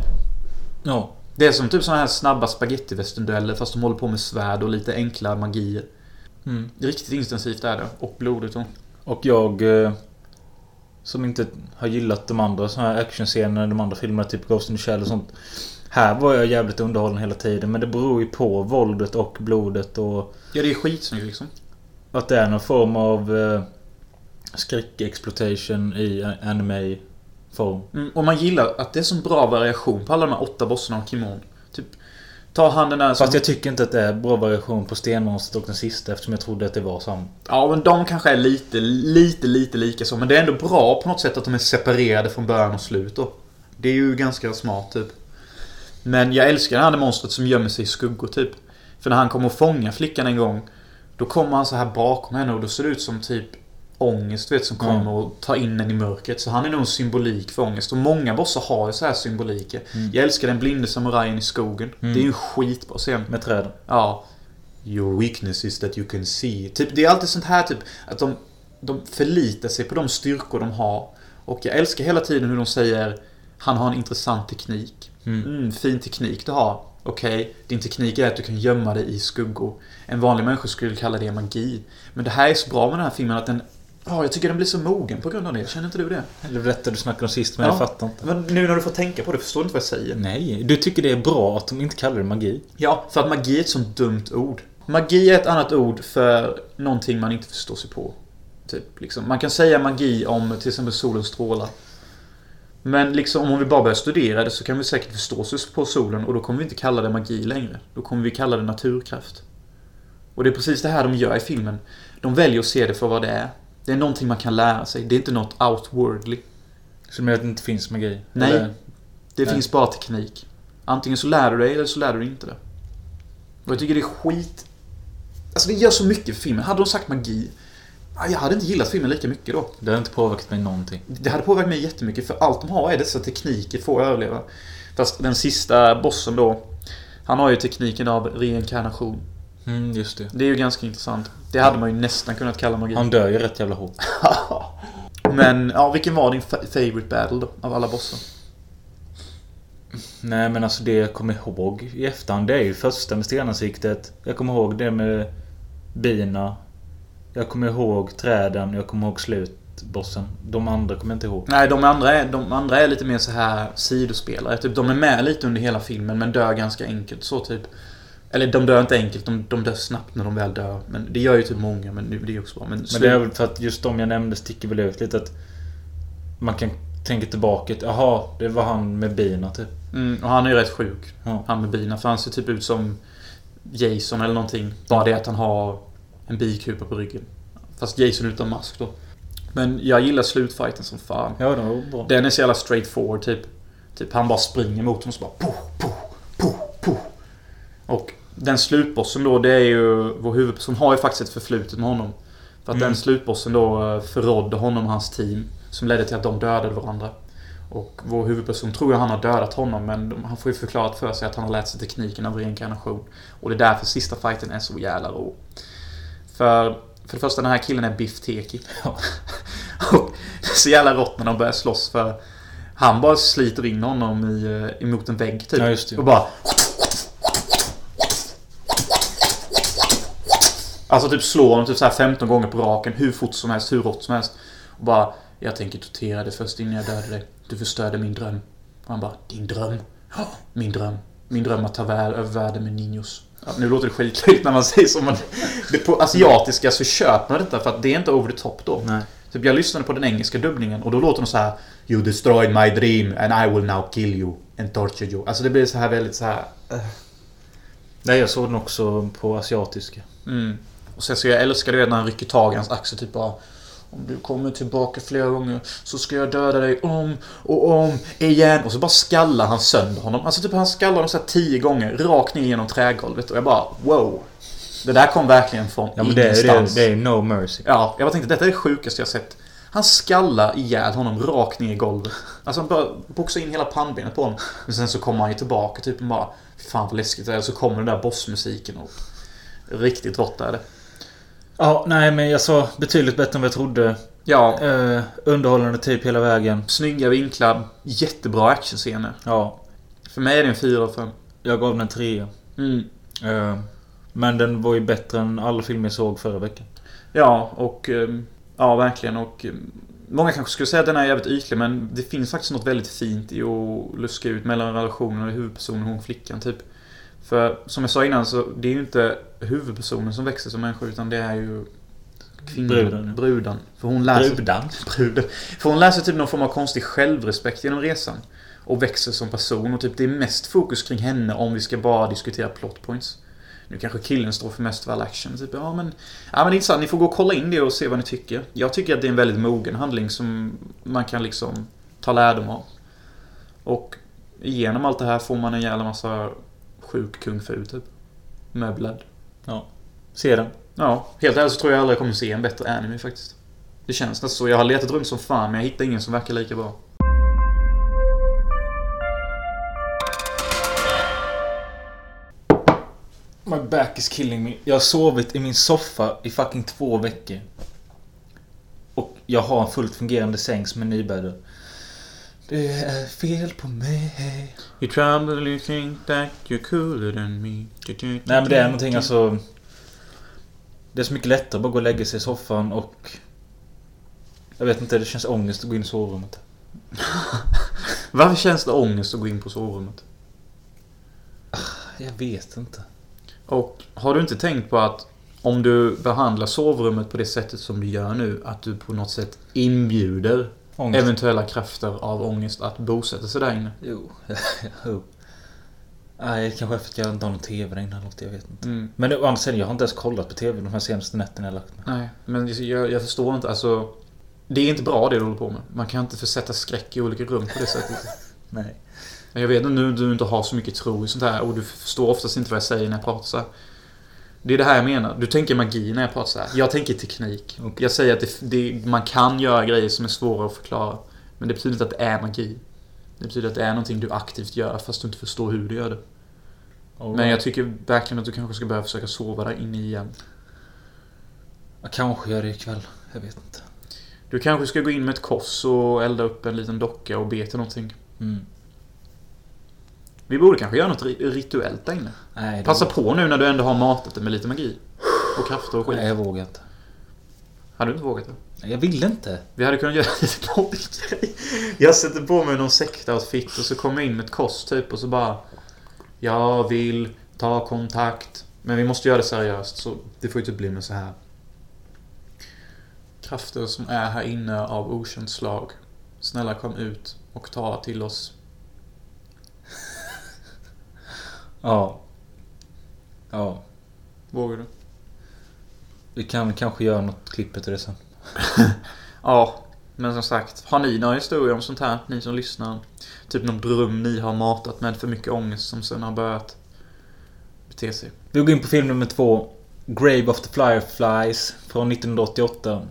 Ja. Det är som typ såna här snabba spagettivästerndueller fast de håller på med svärd och lite enkla magier. Mm. Riktigt intensivt är det. Och blodigt och... Och jag... Eh, som inte har gillat de andra såna här actionscenerna, de andra filmerna, typ Ghost in the Shell och sånt. Här var jag jävligt underhållen hela tiden, men det beror ju på våldet och blodet och Ja, det är skitsnyggt liksom. att det är någon form av eh, skräck-exploitation i anime-form. Mm, och man gillar att det är så bra variation på alla de här åtta bossarna av Kimon. Typ, Ta han den där som... Fast jag tycker inte att det är bra variation på Stenmonstret och den sista eftersom jag trodde att det var samma. Ja, men de kanske är lite, lite, lite lika så. Men det är ändå bra på något sätt att de är separerade från början och slut då. Det är ju ganska smart typ. Men jag älskar det här monstret som gömmer sig i skuggor typ. För när han kommer och fångar flickan en gång. Då kommer han så här bakom henne och då ser det ut som typ ångest vet som kommer Mm. och tar in en i mörkret. Så han är nog en symbolik för ångest. Och många bossar har ju så här symboliker. Mm. Jag älskar den blinde samurajen i skogen. Mm. Det är ju en skitbra scen. Med träden. Ja. Your weakness is that you can see. Typ, det är alltid sånt här typ att de, de förlitar sig på de styrkor de har. Och jag älskar hela tiden hur de säger Han har en intressant teknik. Mm. Mm, fin teknik du har. Okej, din teknik är att du kan gömma dig i skuggor. En vanlig människa skulle kalla det magi. Men det här är så bra med den här filmen att den... Ja, jag tycker den blir så mogen på grund av det. Känner inte du det? Det var detta du snackade om sist men Ja. jag fattar inte. Men nu när du får tänka på det, förstår du inte vad jag säger? Nej, du tycker det är bra att de inte kallar det magi? Ja, för att magi är ett sånt dumt ord. Magi är ett annat ord för någonting man inte förstår sig på. Typ, liksom. Man kan säga magi om till exempel solens strålar. Men liksom om vi bara börjar studera det så kan vi säkert förstå oss på solen och då kommer vi inte kalla det magi längre. Då kommer vi kalla det naturkraft. Och det är precis det här de gör i filmen. De väljer att se det för vad det är. Det är någonting man kan lära sig. Det är inte något outwardly. Så det menar att det inte finns magi? Nej. Eller? Det Nej. finns bara teknik. Antingen så lär du dig eller så lär du dig inte det. Och jag tycker det är skit... Alltså det gör så mycket för filmen. Hade de sagt magi... ja, Jag hade inte gillat filmen lika mycket då. Det har inte påverkat mig någonting. Det hade påverkat mig jättemycket för allt de har är dessa tekniker för att överleva. Fast den sista bossen då. Han har ju tekniken av reinkarnation. Mm, just det. Det är ju ganska intressant. Det hade man ju nästan kunnat kalla magi. Han dör ju rätt jävla hårt. Men, ja, vilken var din fa- favorite battle då? Av alla bossar? Nej men alltså det jag kommer ihåg i efterhand det är ju första med stenansiktet. Jag kommer ihåg det med bina. Jag kommer ihåg träden. Jag kommer ihåg slutbossen. De andra kommer jag inte ihåg. Nej, de andra, är, de andra är lite mer så här sidospelare. Typ, de är med lite under hela filmen men dör ganska enkelt. Så typ. Eller de dör inte enkelt, de, de dör snabbt när de väl dör. Men det gör ju typ många, men det är också bra. Men, Men det är väl för att just de jag nämnde sticker väl ut lite att man kan tänka tillbaka att jaha, det var han med bina typ. mm, och han är ju rätt sjuk. Ja. Han med bina. För han ser typ ut som Jason eller någonting. Bara det att han har en bikupa på ryggen. Fast Jason utan mask då. Men jag gillar slutfighten som fan. Ja, var bra. Den är så jävla straight forward typ. Typ han bara springer mot honom och så bara po, po, po, po. Och den slutbossen då, det är ju... Vår huvudperson har ju faktiskt ett förflutet med honom. För att Mm. den slutbossen då eh, förrådde honom och hans team. Som ledde till att de dödade varandra. Och vår huvudperson tror jag han har dödat honom men han får ju förklarat för sig att han har lärt sig tekniken av reinkarnation. Och det är därför sista fighten är så jävla rå. För, för det första, den här killen är Biff Teki. Ja. och det är så jävla rått när de börjar slåss för han bara sliter in honom i, eh, emot en vägg typ. Ja. Och bara... Alltså typ slår honom typ så här 15 gånger på raken hur fort som helst, hur rått som helst. Och bara... Jag tänker tortera dig först innan jag dödar dig. Du förstörde min dröm. Och han bara... Din dröm? Ja, min dröm. Min dröm att ta väl över världen med ninjos. Ja, nu låter det skitlöjligt när man säger så men... Det på asiatiska så köper man detta för att det är inte over the top då. Nej. Typ jag lyssnade på den engelska dubbningen och då låter de så här You destroyed my dream and I will now kill you and torture you. Alltså det blir så här väldigt så här. Nej, jag såg den också på asiatiska. Mm. Och sen så jag älskar det när han rycker tag i hans axel typ bara Om du kommer tillbaka flera gånger så ska jag döda dig om och om igen. Och så bara skallar han sönder honom. Alltså typ han skallar honom så här tio gånger rakt ner genom trägolvet. Och jag bara wow. Det där kom verkligen från Ja men det är, det, är, ingenstans. det är no mercy. Ja, jag bara tänkte detta är det sjukaste jag sett. Han skallar ihjäl honom rakt ner i golvet. Alltså han bara boxar in hela pannbenet på honom. Men sen så kommer han ju tillbaka typ och bara fan vad läskigt det är. Och så kommer den där bossmusiken och Riktigt rått är det. Ja, nej men jag sa betydligt bättre än vad jag trodde. Ja, Eh, underhållande typ hela vägen. snygga vinklar, jättebra actionscener. Ja, För mig är det en 4 av 5. jag gav den en trea. Mm. Eh, men den var ju bättre än alla filmer jag såg förra veckan. Ja, och... ehm, Ja, verkligen. Och ehm, Många kanske skulle säga att den är jävligt ytlig men det finns faktiskt något väldigt fint i att luska ut mellan relationen och huvudpersonen, hon flickan typ. För som jag sa innan så det är ju inte huvudpersonen som växer som människa utan det är ju kvinnan. Bruden. Bruden. För hon lär sig, Brudan. bruden. För hon lär sig typ någon form av konstig självrespekt genom resan. Och växer som person och typ det är mest fokus kring henne om vi ska bara diskutera plot points. Nu kanske killen står för mest väl action. Typ, ja men... Ja men det är intressant. Ni får gå och kolla in det och se vad ni tycker. Jag tycker att det är en väldigt mogen handling som man kan liksom ta lärdom av. Och genom allt det här får man en jävla massa sjuk kung fu typ. Möblad. Se den. Ja, helt ärligt så tror jag aldrig jag kommer se en bättre anime faktiskt. Det känns nästan så. Jag har letat runt som fan men jag hittar ingen som verkar lika bra. My back is killing me. Jag har sovit i min soffa i fucking två veckor. Och jag har en fullt fungerande säng som är nybäddad. Det är fel på mig. You probably think that you're cooler than me. Nej men det är någonting alltså... Det är så mycket lättare att bara gå och lägga sig i soffan och... Jag vet inte, det känns ångest att gå in i sovrummet. Varför känns det ångest att gå in på sovrummet? Jag vet inte. Och har du inte tänkt på att om du behandlar sovrummet på det sättet som du gör nu, att du på något sätt inbjuder Ångest. eventuella krafter av ångest att bosätta sig där inne? Jo. jo. Nej, kanske för att jag inte har någon TV där inne eller något, jag vet inte. Mm. Men å andra sidan, jag har inte ens kollat på TV de här senaste nätterna jag lagt mig. Nej, men jag, jag förstår inte. Alltså, det är inte bra det du håller på med. Man kan inte försätta skräck i olika rum på det sättet. Nej. Men Jag vet att nu du inte har så mycket tro i sånt här och du förstår oftast inte vad jag säger när jag pratar så här. Det är det här jag menar. Du tänker magi när jag pratar så här. Jag tänker teknik. Okej. Jag säger att det, det, man kan göra grejer som är svåra att förklara. Men det betyder inte att det är magi. Det betyder att det är någonting du aktivt gör fast du inte förstår hur du gör det. Men jag tycker verkligen att du kanske ska börja försöka sova där inne igen. Jag kanske gör det ikväll. Jag vet inte. Du kanske ska gå in med ett kors och elda upp en liten docka och be till någonting. Mm. Vi borde kanske göra något ri- rituellt där inne. Nej, Passa på nu när du ändå har matat det med lite magi. Och krafter och skit. Nej, jag vågar inte. Hade du inte vågat det? Nej, Jag vill inte. Vi hade kunnat göra lite poddgrej. Jag sätter på mig någon sektoutfit och så kommer jag in med ett kors typ och så bara... Jag vill ta kontakt. Men vi måste göra det seriöst så det får ju typ bli med så här. Krafter som är här inne av okänt slag. Snälla kom ut och ta till oss. Ja. Ja. Vågar du? Vi kan kanske göra något klippet till det sen. Ja, men som sagt. Har ni några historier om sånt här? Ni som lyssnar. Typ någon dröm ni har matat med för mycket ångest som sen har börjat bete sig. Vi går in på film nummer två. Grave of the Fireflies från 1988.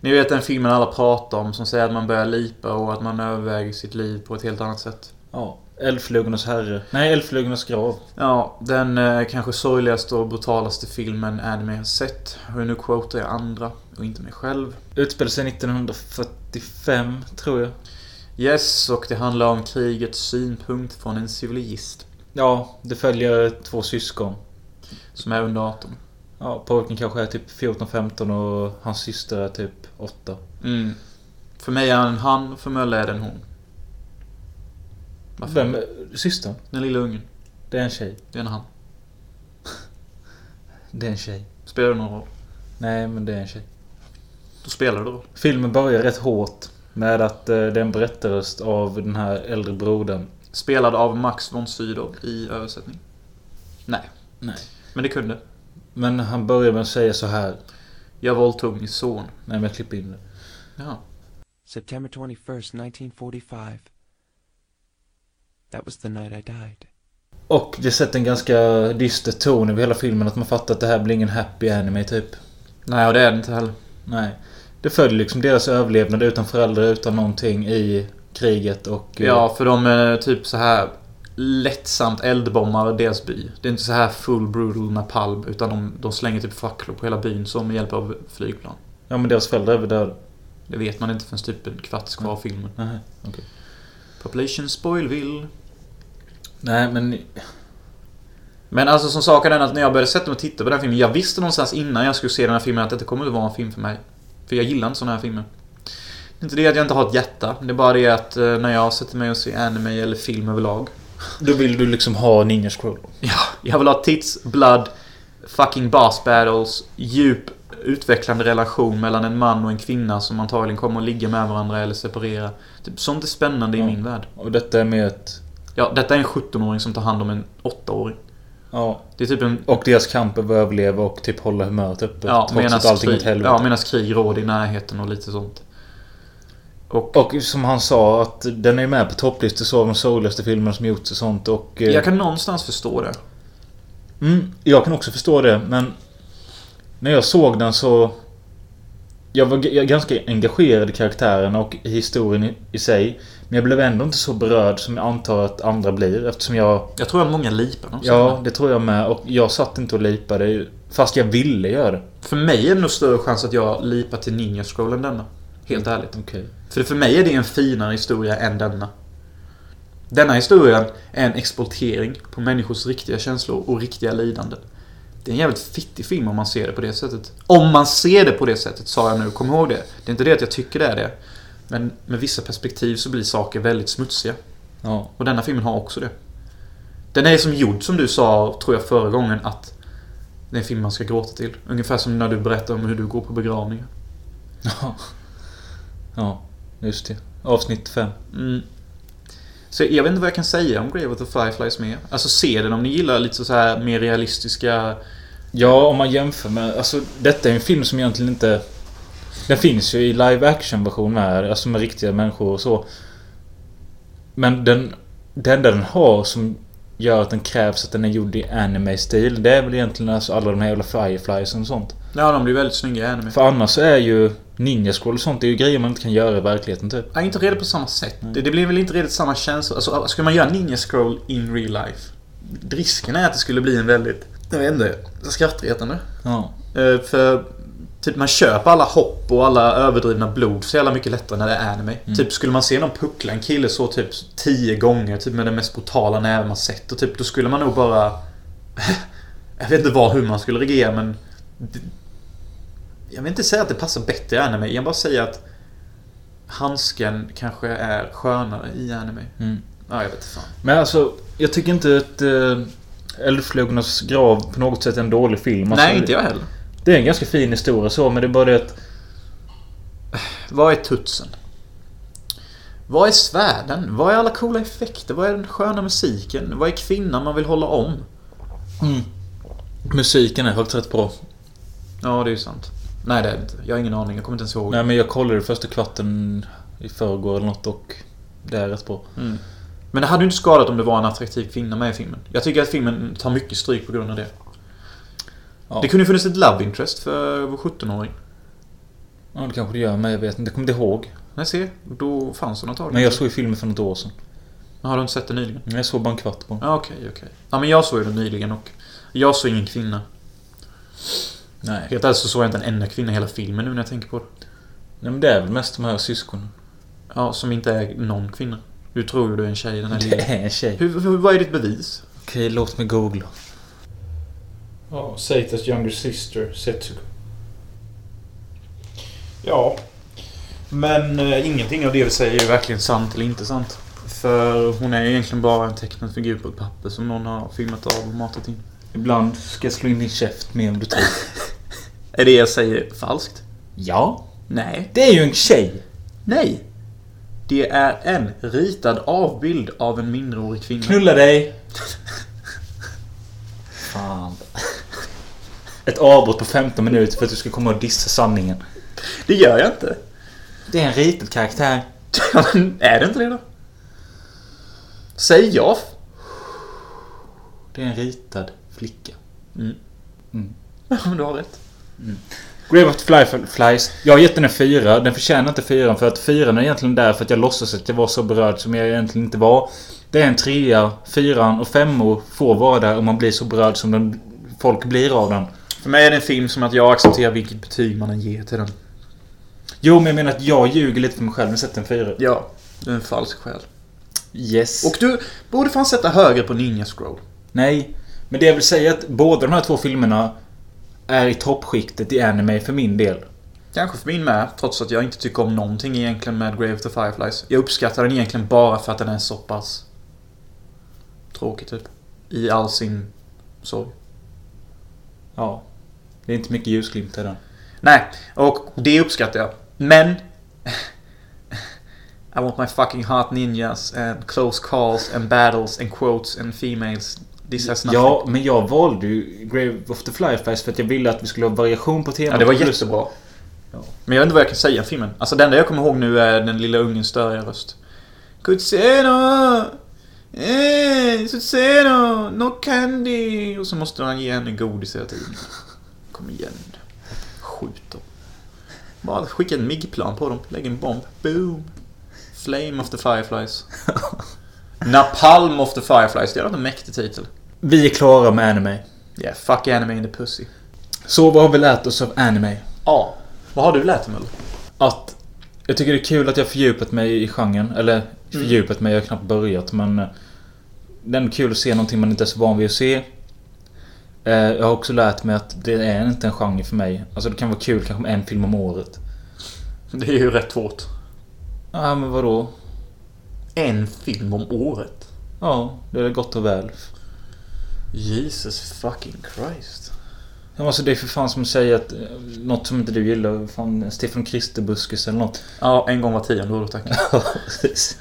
Ni vet den filmen alla pratar om som säger att man börjar lipa och att man överväger sitt liv på ett helt annat sätt. Ja. Eldflugornas herre. Nej, Eldflugornas grav. Ja, den eh, kanske sorgligaste och brutalaste filmen anime har sett. Och nu quotar jag andra och inte mig själv. Utspelar sig 1945, tror jag. Yes, och det handlar om krigets synpunkt från en civilist. Ja, det följer två syskon. Som är under 18. Ja, pojken kanske är typ 14-15 och hans syster är typ 8. Mm. För mig är han en han, för Mölle är det en hon. Varför? Vem? Systern? Den lilla ungen. Det är en tjej. Det är en han. Det är en tjej. Spelar det någon roll? Nej, men det är en tjej. Då spelar det roll. Filmen börjar rätt hårt med att eh, det är en berättarröst av den här äldre brodern. Spelad av Max von Sydow i översättning. Nej, Nej. men det kunde. Men han börjar med att säga så här. Jag våldtog min son. Nej, men jag klipper in det. Ja. September 21st, 1945. That was the night I died. Och det sätter en ganska dyster ton över hela filmen. Att man fattar att det här blir ingen happy anime typ. Nej, och det är det inte heller. Nej. Det följer liksom deras överlevnad utan föräldrar, utan någonting i kriget och... eh, Ja, för de är typ så här lättsamt eldbommar deras by. Det är inte så här full brutal napalm utan de, de slänger typ facklor på hela byn så med hjälp av flygplan. Ja, men deras föräldrar är väl döda? Det vet man inte förrän typ en kvart kvar av filmen. Nej, okej. Population Spoilville. Nej, men... Men alltså som saken är att när jag började sätta mig och titta på den filmen. Jag visste någonstans innan jag skulle se den här filmen att detta kommer inte vara en film för mig. För jag gillar inte såna här filmer. Det är inte det att jag inte har ett hjärta. Det är bara det att eh, när jag sätter mig och ser anime eller film överlag. Då vill du liksom ha Ninja Scroll. Ja, jag vill ha tits, blood, fucking boss battles, djup utvecklande relation mellan en man och en kvinna som antagligen kommer att ligga med varandra eller separera. Typ, sånt är spännande Ja. i min värld. Och detta är med ett... Ja, detta är en 17-åring som tar hand om en 8-åring. Ja. Det är typ en... Och deras kamp över att överleva och typ hålla humöret uppe. Ja, trots medan att allting åt krig, helvete. ja, medans krig råder i närheten och lite sånt. Och Och som han sa att den är med på topplistor så av de souligaste filmerna som gjorts och sånt och... eh, jag kan någonstans förstå det. Mm, jag kan också förstå det men... När jag såg den så... Jag var ganska engagerad i karaktären och historien i, i sig. Men jag blev ändå inte så berörd som jag antar att andra blir eftersom jag... Jag tror att många lipar de Ja, det tror jag med. Och jag satt inte och lipade. Fast jag ville göra det. För mig är det nog större chans att jag lipar till Ninja Scroll än denna. Helt ärligt. Okej. För för mig är det en finare historia än denna. Denna historien är en exploatering på människors riktiga känslor och riktiga lidande. Det är en jävligt fittig film om man ser det på det sättet. Om man ser det på det sättet, sa jag nu. Kom ihåg det. Det är inte det att jag tycker det är det. Men med vissa perspektiv så blir saker väldigt smutsiga. Ja. Och denna filmen har också det. Den är som gjord, som du sa, tror jag, förra gången, att det är en film man ska gråta till. Ungefär som när du berättar om hur du går på begravningar. Ja. Ja, just det. Avsnitt 5. Mm. Så jag vet inte vad jag kan säga om Grave of the Fireflies mer. Alltså se den om ni gillar lite så här mer realistiska... Ja, om man jämför med... Alltså, detta är en film som egentligen inte... Den finns ju i live action version med, alltså med riktiga människor och så. Men den... Det enda den har som gör att den krävs att den är gjord i anime-stil, det är väl egentligen alltså alla de här jävla Fireflies och sånt. Ja, de blir väldigt snygga i anime. För annars är ju Ninja och sånt, det är ju grejer man inte kan göra i verkligheten typ. Ja, inte redo på samma sätt. Det, det blir väl inte redigt samma känsla. Alltså, ska man göra Ninja Scroll in real life? Risken är att det skulle bli en väldigt... Jag vet inte. Skrattretande. Ja. Eh, För typ man köper alla hopp och alla överdrivna blod så jävla mycket lättare när det är anime. Typ skulle man se någon puckla en kille så typ tio gånger typ med den mest brutala näven man sett och typ då skulle man nog bara... jag vet inte vad, hur man skulle reagera men... Jag vill inte säga att det passar bättre i anime. Jag bara säger att handsken kanske är skönare i anime. Mm. Ja, jag vet inte fan. Men alltså, jag tycker inte att uh, Eldflugornas grav på något sätt är en dålig film. Alltså, Nej, inte jag heller. Det är en ganska fin historia så, men det är bara det att... Vad är tutsen? Vad är svärden? Vad är alla coola effekter? Vad är den sköna musiken? Vad är kvinnan man vill hålla om? Musiken är faktiskt rätt bra. Ja, det är ju sant. Nej, det är det inte. Jag har ingen aning. Jag kommer inte ens ihåg. Nej men jag kollade första kvarten i förrgår eller något och det är rätt bra. Mm. Men det hade ju inte skadat om det var en attraktiv kvinna med i filmen. Jag tycker att filmen tar mycket stryk på grund av det. Ja. Det kunde ju funnits ett love interest för vår 17-åring. Ja det kanske det gör men jag vet inte. Jag kommer inte ihåg. Nej, se. Då fanns hon antagligen. Men jag såg ju filmen för något år sedan. Men Har du inte sett den nyligen? Jag såg bara en kvart på den. Ja, okej, okej. Ja, men jag såg ju den nyligen och jag såg ingen kvinna. Nej. Helt ärligt så såg jag inte en enda kvinna i hela filmen nu när jag tänker på det. Nej men det är väl mest de här syskonen. Ja, som inte är någon kvinna. Du tror ju du är en tjej i den här Det lilla. är en tjej. Hur, hur, vad är ditt bevis? Okej, låt mig googla. Ja, Satas younger sister, Setsuko. Ja. Men eh, ingenting av det vi säger är verkligen sant eller inte sant. För hon är ju egentligen bara en tecknad figur på ett papper som någon har filmat av och matat in. Ibland ska jag slå in din käft mer om du tror. Är det jag säger falskt? ja. Nej. Det är ju en tjej. Nej. Det är en ritad avbild av en minderårig kvinna. Knulla dig. Fan. Ett avbrott på 15 minuter för att du ska komma och dissa sanningen. Det gör jag inte. Det är en ritad karaktär. Är det inte det då? Säg ja. Det är en ritad flicka. Mm. Mm. Ja, men du har rätt. Grave of the Fireflies. Jag har gett den en fyra. Den förtjänar inte fyran för att fyran är egentligen där för att jag låtsas att jag var så berörd som jag egentligen inte var. Det är en trea, fyran och femmor får vara där om man blir så berörd som den, folk blir av den. För mig är det en film som att jag accepterar vilket betyg man än ger till den. Jo, men jag menar att jag ljuger lite för mig själv när jag sätter en fyra. Ja, du är en falsk själ. Yes. Och du borde fan sätta högre på Ninja Scroll. Nej. Men det jag vill säga är att båda de här två filmerna är i toppskiktet i anime för min del. Kanske för min med, trots att jag inte tycker om någonting egentligen med Grave of the Fireflies. Jag uppskattar den egentligen bara för att den är så pass tråkig typ. I all sin sorg. Ja. Det är inte mycket ljusglimt i den. Nej, och det uppskattar jag. Men... I want my fucking hot ninjas and close calls and battles and quotes and females. This has nothing. Ja, men jag valde ju Grave of the Fireflies för att jag ville att vi skulle ha variation på temat. Ja, det var jättebra. Ja. Men jag vet inte vad jag kan säga om filmen. Alltså det enda jag kommer ihåg nu är den lilla ungens störiga röst. Kutseno! Eh, Sutseno! No candy! Och så måste han ge henne godis hela tiden. Kom igen. Skjut dem. Bara skicka en MIG-plan på dem. Lägg en bomb. Boom! Flame of the Fireflies. Napalm of the Fireflies. Det är en mäktig titel. Vi är klara med anime. Yeah, fuck anime in the pussy. Så vad har vi lärt oss av anime? Ja. Vad har du lärt dig? Att jag tycker det är kul att jag fördjupat mig i genren. Eller fördjupat mig, jag har knappt börjat men... eh, Det är kul att se någonting man inte är så van vid att se. Eh, Jag har också lärt mig att det är inte en genre för mig. Alltså det kan vara kul kanske med en film om året. Det är ju rätt svårt. Ja men vadå? En film om året. Ja, det är gott och väl. Jesus fucking Christ. Ja, Alltså det är för fan som att säga att eh, något som inte du gillar, fan Stefan Kristerbuskis eller något. Ja, en gång var tionde år tack. Ja, precis.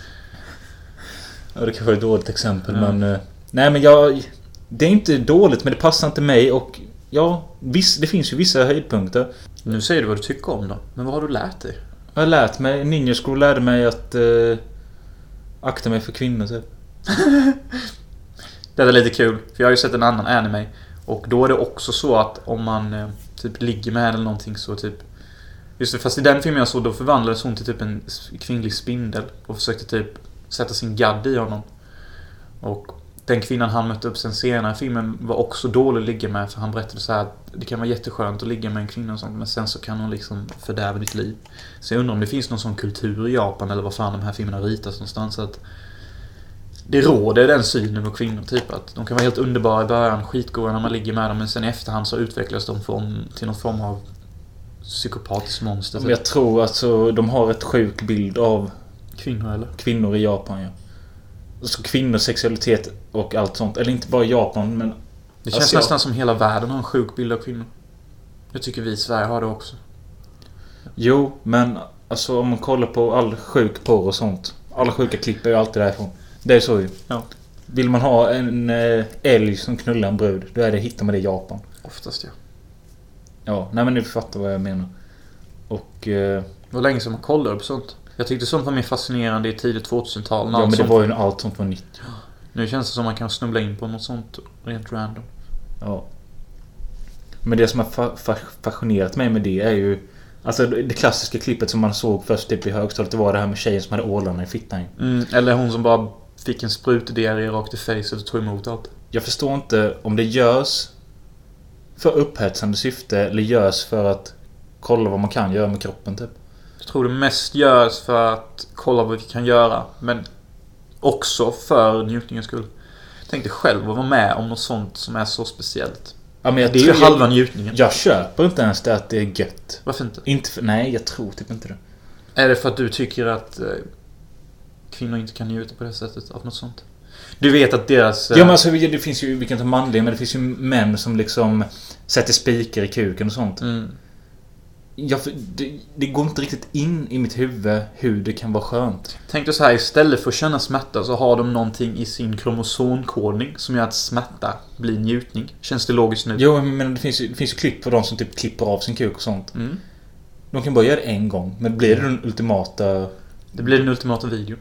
Ja, det kanske är ett dåligt exempel Ja. men... eh, Nej men jag... Det är inte dåligt men det passar inte mig och... Ja, viss, det finns ju vissa höjdpunkter. Nu säger du vad du tycker om då. Men vad har du lärt dig? Jag har lärt mig, Ninja School lärde mig att... Eh, akta mig för kvinnor typ. Det är lite kul, för jag har ju sett en annan anime. Och då är det också så att om man eh, typ ligger med henne eller någonting så typ... Just det, fast i den filmen jag såg då förvandlades hon till typ en kvinnlig spindel. Och försökte typ sätta sin gadd i honom. Och den kvinnan han mötte upp sen senare i filmen var också dålig att ligga med för han berättade så här att det kan vara jätteskönt att ligga med en kvinna och sånt men sen så kan hon liksom fördärva ditt liv. Så jag undrar om det finns någon sån kultur i Japan eller vad fan de här filmerna ritas någonstans att det råder den synen på kvinnor typ att de kan vara helt underbara i början, skitgoda när man ligger med dem men sen i efterhand så utvecklas de från, till någon form av psykopatiskt monster. Men Typ. jag tror alltså de har ett sjuk bild av Kvinnor eller? kvinnor i Japan ja. Så kvinnors sexualitet och allt sånt. Eller inte bara Japan men... Det känns Alltså, jag- nästan som hela världen har en sjuk bild av kvinnor. Jag tycker vi i Sverige har det också. Jo, men alltså om man kollar på all sjuk porr och sånt. Alla sjuka klipp är ju alltid därifrån. Det är så ju. Ja. Vill man ha en eh, älg som knullar en brud, då är det, hittar man det i Japan. Oftast ja. Ja, nej men ni fattar vad jag menar. Och... Eh, Det var länge sedan man kollade på sånt. Jag tyckte sånt var mer fascinerande i tidigt 2000-tal. när ja men det var ju allt sånt var nytt. Nu känns det som man kan snubbla in på något sånt rent random. Ja. Men det som har fa- fa- fascinerat mig med det är ju... Alltså det klassiska klippet som man såg först typ i högstadiet, det var det här med tjejen som hade ålarna i fittan. Mm, eller hon som bara fick en sprutdiarré rakt i facet och tog emot allt. Jag förstår inte om det görs för upphetsande syfte eller görs för att kolla vad man kan göra med kroppen typ. Jag tror det mest görs för att kolla vad vi kan göra. Men också för njutningens skull. Tänk dig själv att vara med om något sånt som är så speciellt. Ja, men jag Det är ju halva njutningen. Jag köper inte ens det att det är gött. Varför inte? Inte för, nej, jag tror typ inte det. Är det för att du tycker att eh, kvinnor inte kan njuta på det sättet av något sånt? Du vet att deras... eh, Ja men alltså det finns ju, vi kan ta manliga, men det finns ju män som liksom sätter spikar i kuken och sånt. mm, Jag, det, det går inte riktigt in i mitt huvud hur det kan vara skönt. Tänk dig så här, istället för att känna smärta så har de någonting i sin kromosomkodning som gör att smärta blir njutning. Känns det logiskt nu? Jo men det finns ju, det finns ju klipp på de som typ klipper av sin kuk och sånt. Mm. De kan bara göra det en gång, men blir det den ultimata... Det blir den ultimata videon.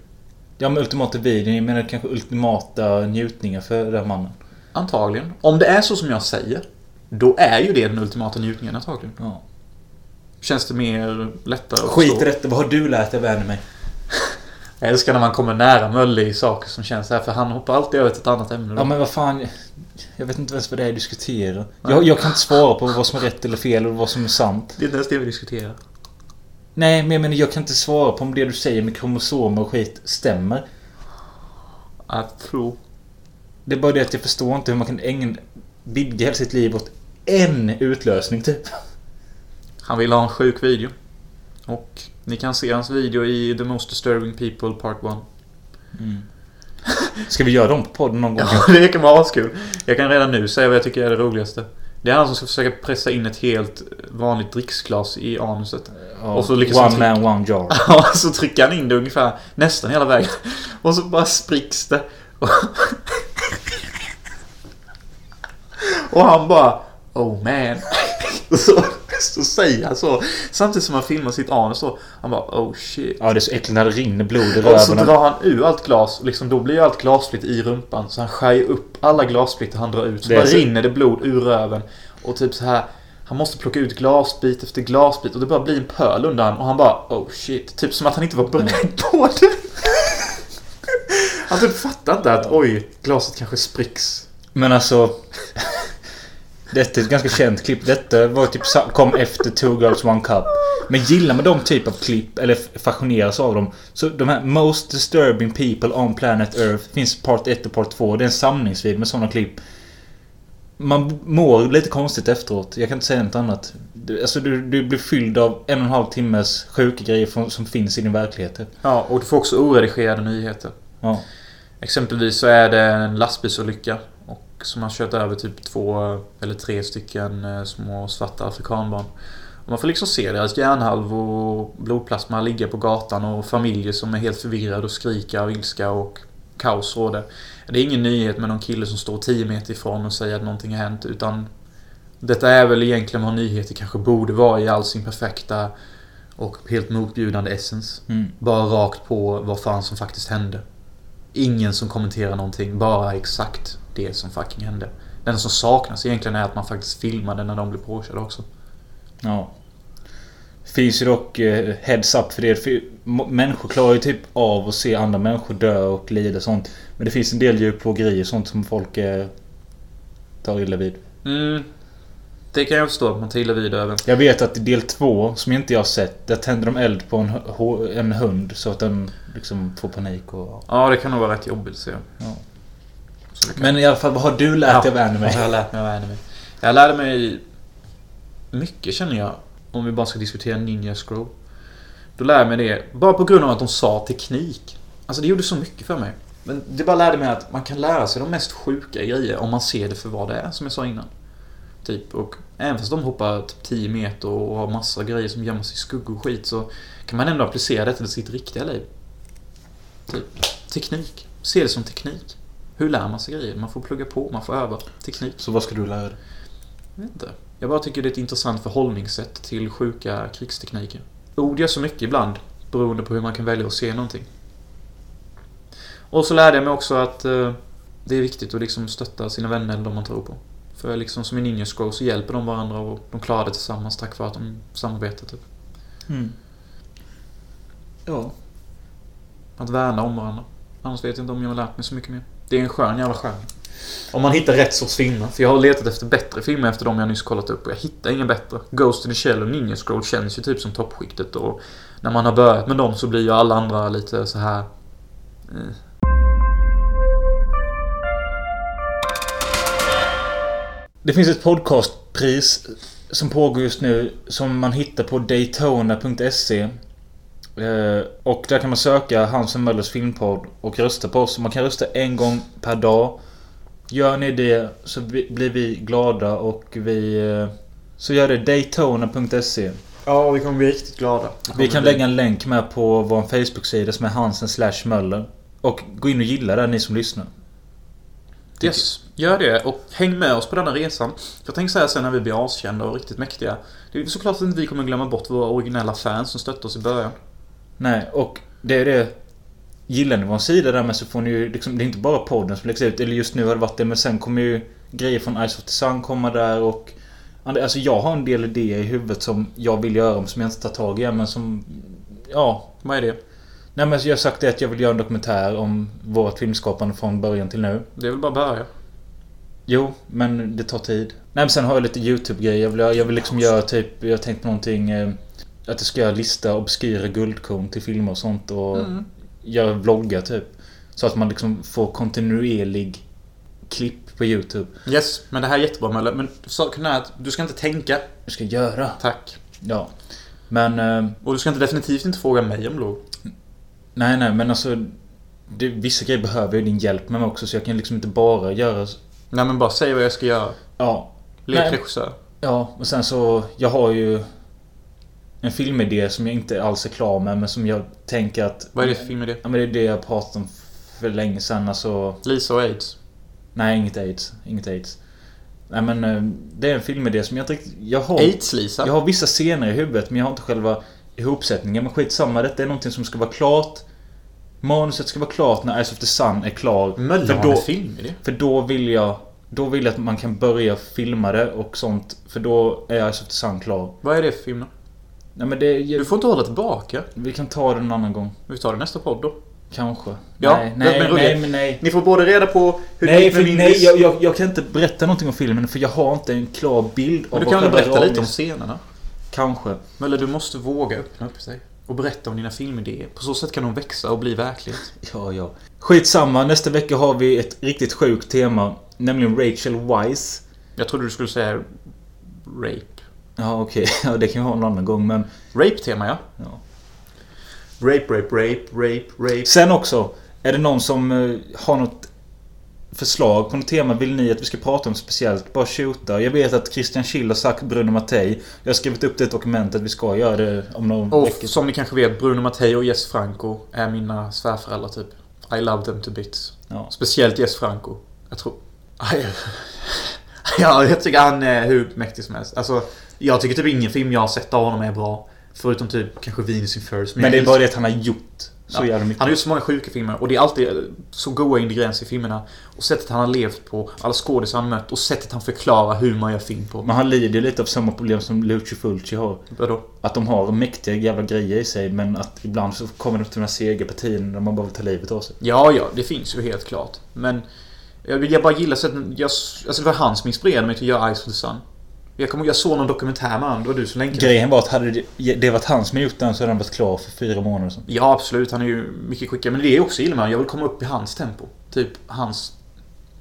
Ja men ultimata videon, jag menar kanske ultimata njutningar för den här mannen. Antagligen. Om det är så som jag säger, då är ju det den ultimata njutningen antagligen. Ja. Känns det mer lättare att Skit i detta, vad har du lärt dig av anime? Jag älskar när man kommer nära Mölle i saker som känns här, för han hoppar alltid över till ett annat ämne. Ja men vad fan. Jag vet inte ens vad det är jag diskuterar. Jag, jag kan inte svara på vad som är rätt eller fel och vad som är sant. Det är inte ens det vi diskuterar. Nej men jag menar jag kan inte svara på om det du säger med kromosomer och skit stämmer. Att tro. Det är bara det att jag förstår inte hur man kan ägna, vidga hela sitt liv åt en utlösning typ. Han vill ha en sjuk video. Och ni kan se hans video i The Most Disturbing People Part 1. Ska vi göra dem på podden någon gång? Ja, det kan vara askul. Jag kan redan nu säga vad jag tycker är det roligaste. Det är han som ska försöka pressa in ett helt vanligt dricksglas i anuset. Ja, Och så liksom one tryck- man, one jar. Ja, så trycker han in det ungefär nästan hela vägen. Och så bara spricks det. Och, och han bara Oh man. Så, så säger han så. Samtidigt som han filmar sitt anus så. Han bara Oh shit. Ja, det är så äckligt när det rinner blod i Och så röven. drar han ur allt glas. Och liksom, då blir ju allt glassplitt i rumpan. Så han skär ju upp alla glassplitter han drar ut. Så Det bara så- rinner det blod ur röven. Och typ så här. Han måste plocka ut glasbit efter glasbit och det bara blir en pöl under han och han bara oh shit. Typ som att han inte var beredd på det. Han typ fattar inte att oj, glaset kanske spricks. Men alltså... Detta är ett ganska känt klipp. Detta var typ kom efter Two Girls One Cup. Men gillar man de typ av klipp, eller fascineras av dem. Så de här Most Disturbing People on Planet Earth finns part 1 och part 2. Det är en samlingsvid med sådana klipp. Man mår lite konstigt efteråt. Jag kan inte säga något annat. Du- Alltså du, du blir fylld av en och en halv timmes sjuka grejer från, som finns i din verklighet. Ja, och du får också oredigerade nyheter. Ja. Exempelvis så är det en lastbilsolycka. Som har kört över typ två eller tre stycken eh, små svarta afrikanbarn. Och man får liksom se deras hjärnhalvor och blodplasma ligga på gatan och familjer som är helt förvirrade och skriker av ilska och kaos råder. Det är ingen nyhet med någon kille som står 10 meter ifrån och säger att någonting har hänt utan detta är väl egentligen vad nyheter kanske borde vara i all sin perfekta och helt motbjudande essens. Mm. Bara rakt på vad fan som faktiskt hände. Ingen som kommenterar någonting, bara exakt det som fucking hände. Enda som saknas egentligen är att man faktiskt filmade när de blev påkörda också. Ja. Finns ju dock eh, heads up för det. För människor klarar ju typ av att se andra människor dö och lida och sånt. Men det finns en del djurplågeri och sånt som folk eh, tar illa vid. Mm. Det kan jag förstå att man tar illa vid över. Jag vet att i del två, som inte jag har sett, där tänder de eld på en, en hund så att den liksom får panik och... Ja, det kan nog vara rätt jobbigt så. Ja. Kan- Men i alla fall, vad har du lärt dig av anime? Vad har jag lärt mig av anime? Jag lärde mig mycket känner jag. Om vi bara ska diskutera Ninja Scroll. Då lärde jag mig det bara på grund av att de sa teknik. Alltså det gjorde så mycket för mig. Men det bara lärde mig att man kan lära sig de mest sjuka grejer om man ser det för vad det är, som jag sa innan. Typ, och även fast de hoppar typ 10 meter och har massa grejer som gömmer sig i skuggor och skit så kan man ändå applicera det till sitt riktiga liv. Typ, teknik. Se det som teknik. Hur lär man sig grejer? Man får plugga på, man får öva. Teknik. Så vad ska du lära dig? Jag vet inte. Jag bara tycker det är ett intressant förhållningssätt till sjuka krigstekniker. Ord gör så mycket ibland, beroende på hur man kan välja att se någonting. Och så lärde jag mig också att eh, det är viktigt att liksom stötta sina vänner eller de man tror på. För liksom som i Ninja Scroll så hjälper de varandra och de klarar det tillsammans tack vare att de samarbetar typ. Mm. Ja. Att värna om varandra. Annars vet jag inte om jag har lärt mig så mycket mer. Det är en skön jävla skön. Om man hittar rätt sorts filmer. För jag har letat efter bättre filmer efter de jag nyss kollat upp och jag hittar inga bättre. Ghost in the Shell och Ninja Scroll känns ju typ som toppskiktet och när man har börjat med dem så blir ju alla andra lite så här. Eh. Det finns ett podcastpris som pågår just nu som man hittar på Daytona.se. Eh, Och där kan man söka Hans och Möllers filmpodd och rösta på oss. Man kan rösta en gång per dag. Gör ni det så bli- blir vi glada och vi... eh, Så gör det Daytona.se. Ja, vi kommer bli riktigt glada. Vi kan lägga en länk med på vår Facebook-sida som är Hansen slash Möller. Och gå in och gilla den ni som lyssnar. Yes, gör det och häng med oss på denna resan. Jag tänker säga sen när vi blir askända och riktigt mäktiga. Det är såklart att inte vi kommer glömma bort våra originella fans som stötte oss i början. Nej, och det är det... Gillar ni vår sida där med så får ni ju liksom... Det är inte bara podden som läggs ut. Eller just nu har det varit det. Men sen kommer ju grejer från Ice of the Sun komma där och... Alltså jag har en del idéer i huvudet som jag vill göra som jag inte tar tag i men som... Ja. Vad är det? Nej men jag har sagt det att jag vill göra en dokumentär om vårt filmskapande från början till nu. Det är väl bara börja. Jo, men det tar tid. Nej men sen har jag lite YouTube-grejer. Jag vill, jag vill liksom göra typ... Jag har tänkt någonting... Att jag ska göra lista obskyra guldkorn till filmer och sånt och... Mm. Göra vloggar typ. Så att man liksom får kontinuerlig klipp på YouTube. Yes, men det här är jättebra Mölle. Men saken är att du ska inte tänka. Du ska göra. Tack. Ja. Men... Eh, Och du ska inte definitivt inte fråga mig om lov. nej, nej, men alltså... Det, vissa grejer behöver ju din hjälp med mig också så jag kan liksom inte bara göra... Nej men bara säg vad jag ska göra. Ja. Lek regissör. Ja, och sen så... Jag har ju en filmidé som jag inte alls är klar med, men som jag tänker att... Vad är det för film är det? Ja, men det är det jag pratade om för länge sedan. Alltså... Lisa och aids. Nej, inget aids. Inget aids. Nej, men eh, det är en filmidé som jag inte riktigt... Jag har... Aids-Lisa? Jag har vissa scener i huvudet, men jag har inte själva ihopsättningen. Men skitsamma, detta är någonting som ska vara klart. Manuset ska vara klart när Eyes of the Sun är klar. Möller för då, film i det. för då vill jag... Då vill jag att man kan börja filma det och sånt. För då är Eyes of the Sun klar. Vad är det för film då? Nej men det... Du får inte hålla tillbaka. Vi kan ta det en annan gång. Vi tar det nästa podd då. Kanske. Ja, nej, men- nej, men nej, men nej. Ni får både reda på hur det Nej, gick för, med min nej jag, jag, jag kan inte berätta någonting om filmen för jag har inte en klar bild Men av du kan väl berätta lite om scenerna? Kanske. Möller, du måste våga öppna upp sig. Och berätta om dina filmidéer. På så sätt kan de växa och bli verklighet. Ja, ja. Skitsamma, nästa vecka har vi ett riktigt sjukt tema. Nämligen Rachel Weisz. Jag trodde du skulle säga rape. Ja, okej. Ja, det kan vi ha en annan gång, men... Rape-tema ja. Ja. Rape, rape, rape, rape, rape. Sen också, är det någon som eh, har något förslag på något tema vill ni att vi ska prata om speciellt? Bara shoota. Jag vet att Christian Schill har sagt Bruno Mattei. Jag har skrivit upp det i ett dokument att vi ska göra det om någon Och vecka. som ni kanske vet, Bruno Mattei och Jess Franco är mina svärföräldrar typ. I love them to bits. Ja. Speciellt Jess Franco. Jag tror... Ja, jag tycker han är hur mäktig som helst. Alltså, jag tycker typ ingen film jag har sett av honom är bra. Förutom typ kanske Venus in First. Men jag det är bara det att han har gjort så Ja. jävla mycket. Han har gjort så många sjuka filmer och det är alltid så goda ingredienser i filmerna. Och sättet han har levt på, alla skådisar han mött och sättet han förklarar hur man gör film på. Men han lider ju lite av samma problem som Lucio Fulci har. Vadå? Att de har mäktiga jävla grejer i sig men att ibland så kommer de till de här sega partierna där man bara vill ta livet av sig. Ja, ja, det finns ju helt klart. Men jag, jag bara gillar sättet... Jag, alltså det var han som inspirerade mig till att göra Ice of the Sun. Jag, kommer, jag såg någon dokumentär med honom, det var du som länkade. Grejen var att hade det, det varit han som gjort den så hade den varit klar för fyra månader sedan. Ja, absolut. Han är ju mycket skickligare. Men det är också gillar man. Jag vill komma upp i hans tempo. Typ hans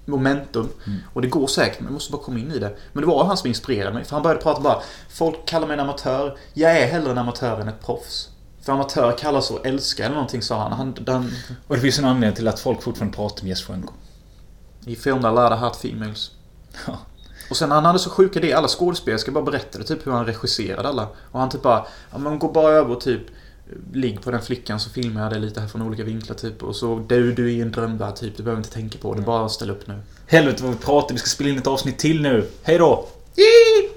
momentum. Mm. Och det går säkert, men jag måste bara komma in i det. Men det var han som inspirerade mig. För han började prata bara Folk kallar mig en amatör. Jag är hellre en amatör än ett proffs. För amatör kallas så älska eller någonting sa han. han, han Och det finns en anledning till att folk fortfarande pratar om Jess Franco. I filmen a lot of hot females. Ja. Och sen han hade så sjuka det alla skådespelerskor bara berättade typ hur han regisserade alla. Och han typ bara, ja men gå bara över och typ Ligg på den flickan så filmar jag det lite här från olika vinklar typ. Och så du, du är i en drömvärld typ. Du behöver inte tänka på det. Bara ställ upp nu. Helvete vad vi pratar, vi ska spela in ett avsnitt till nu. Hej då! Yay!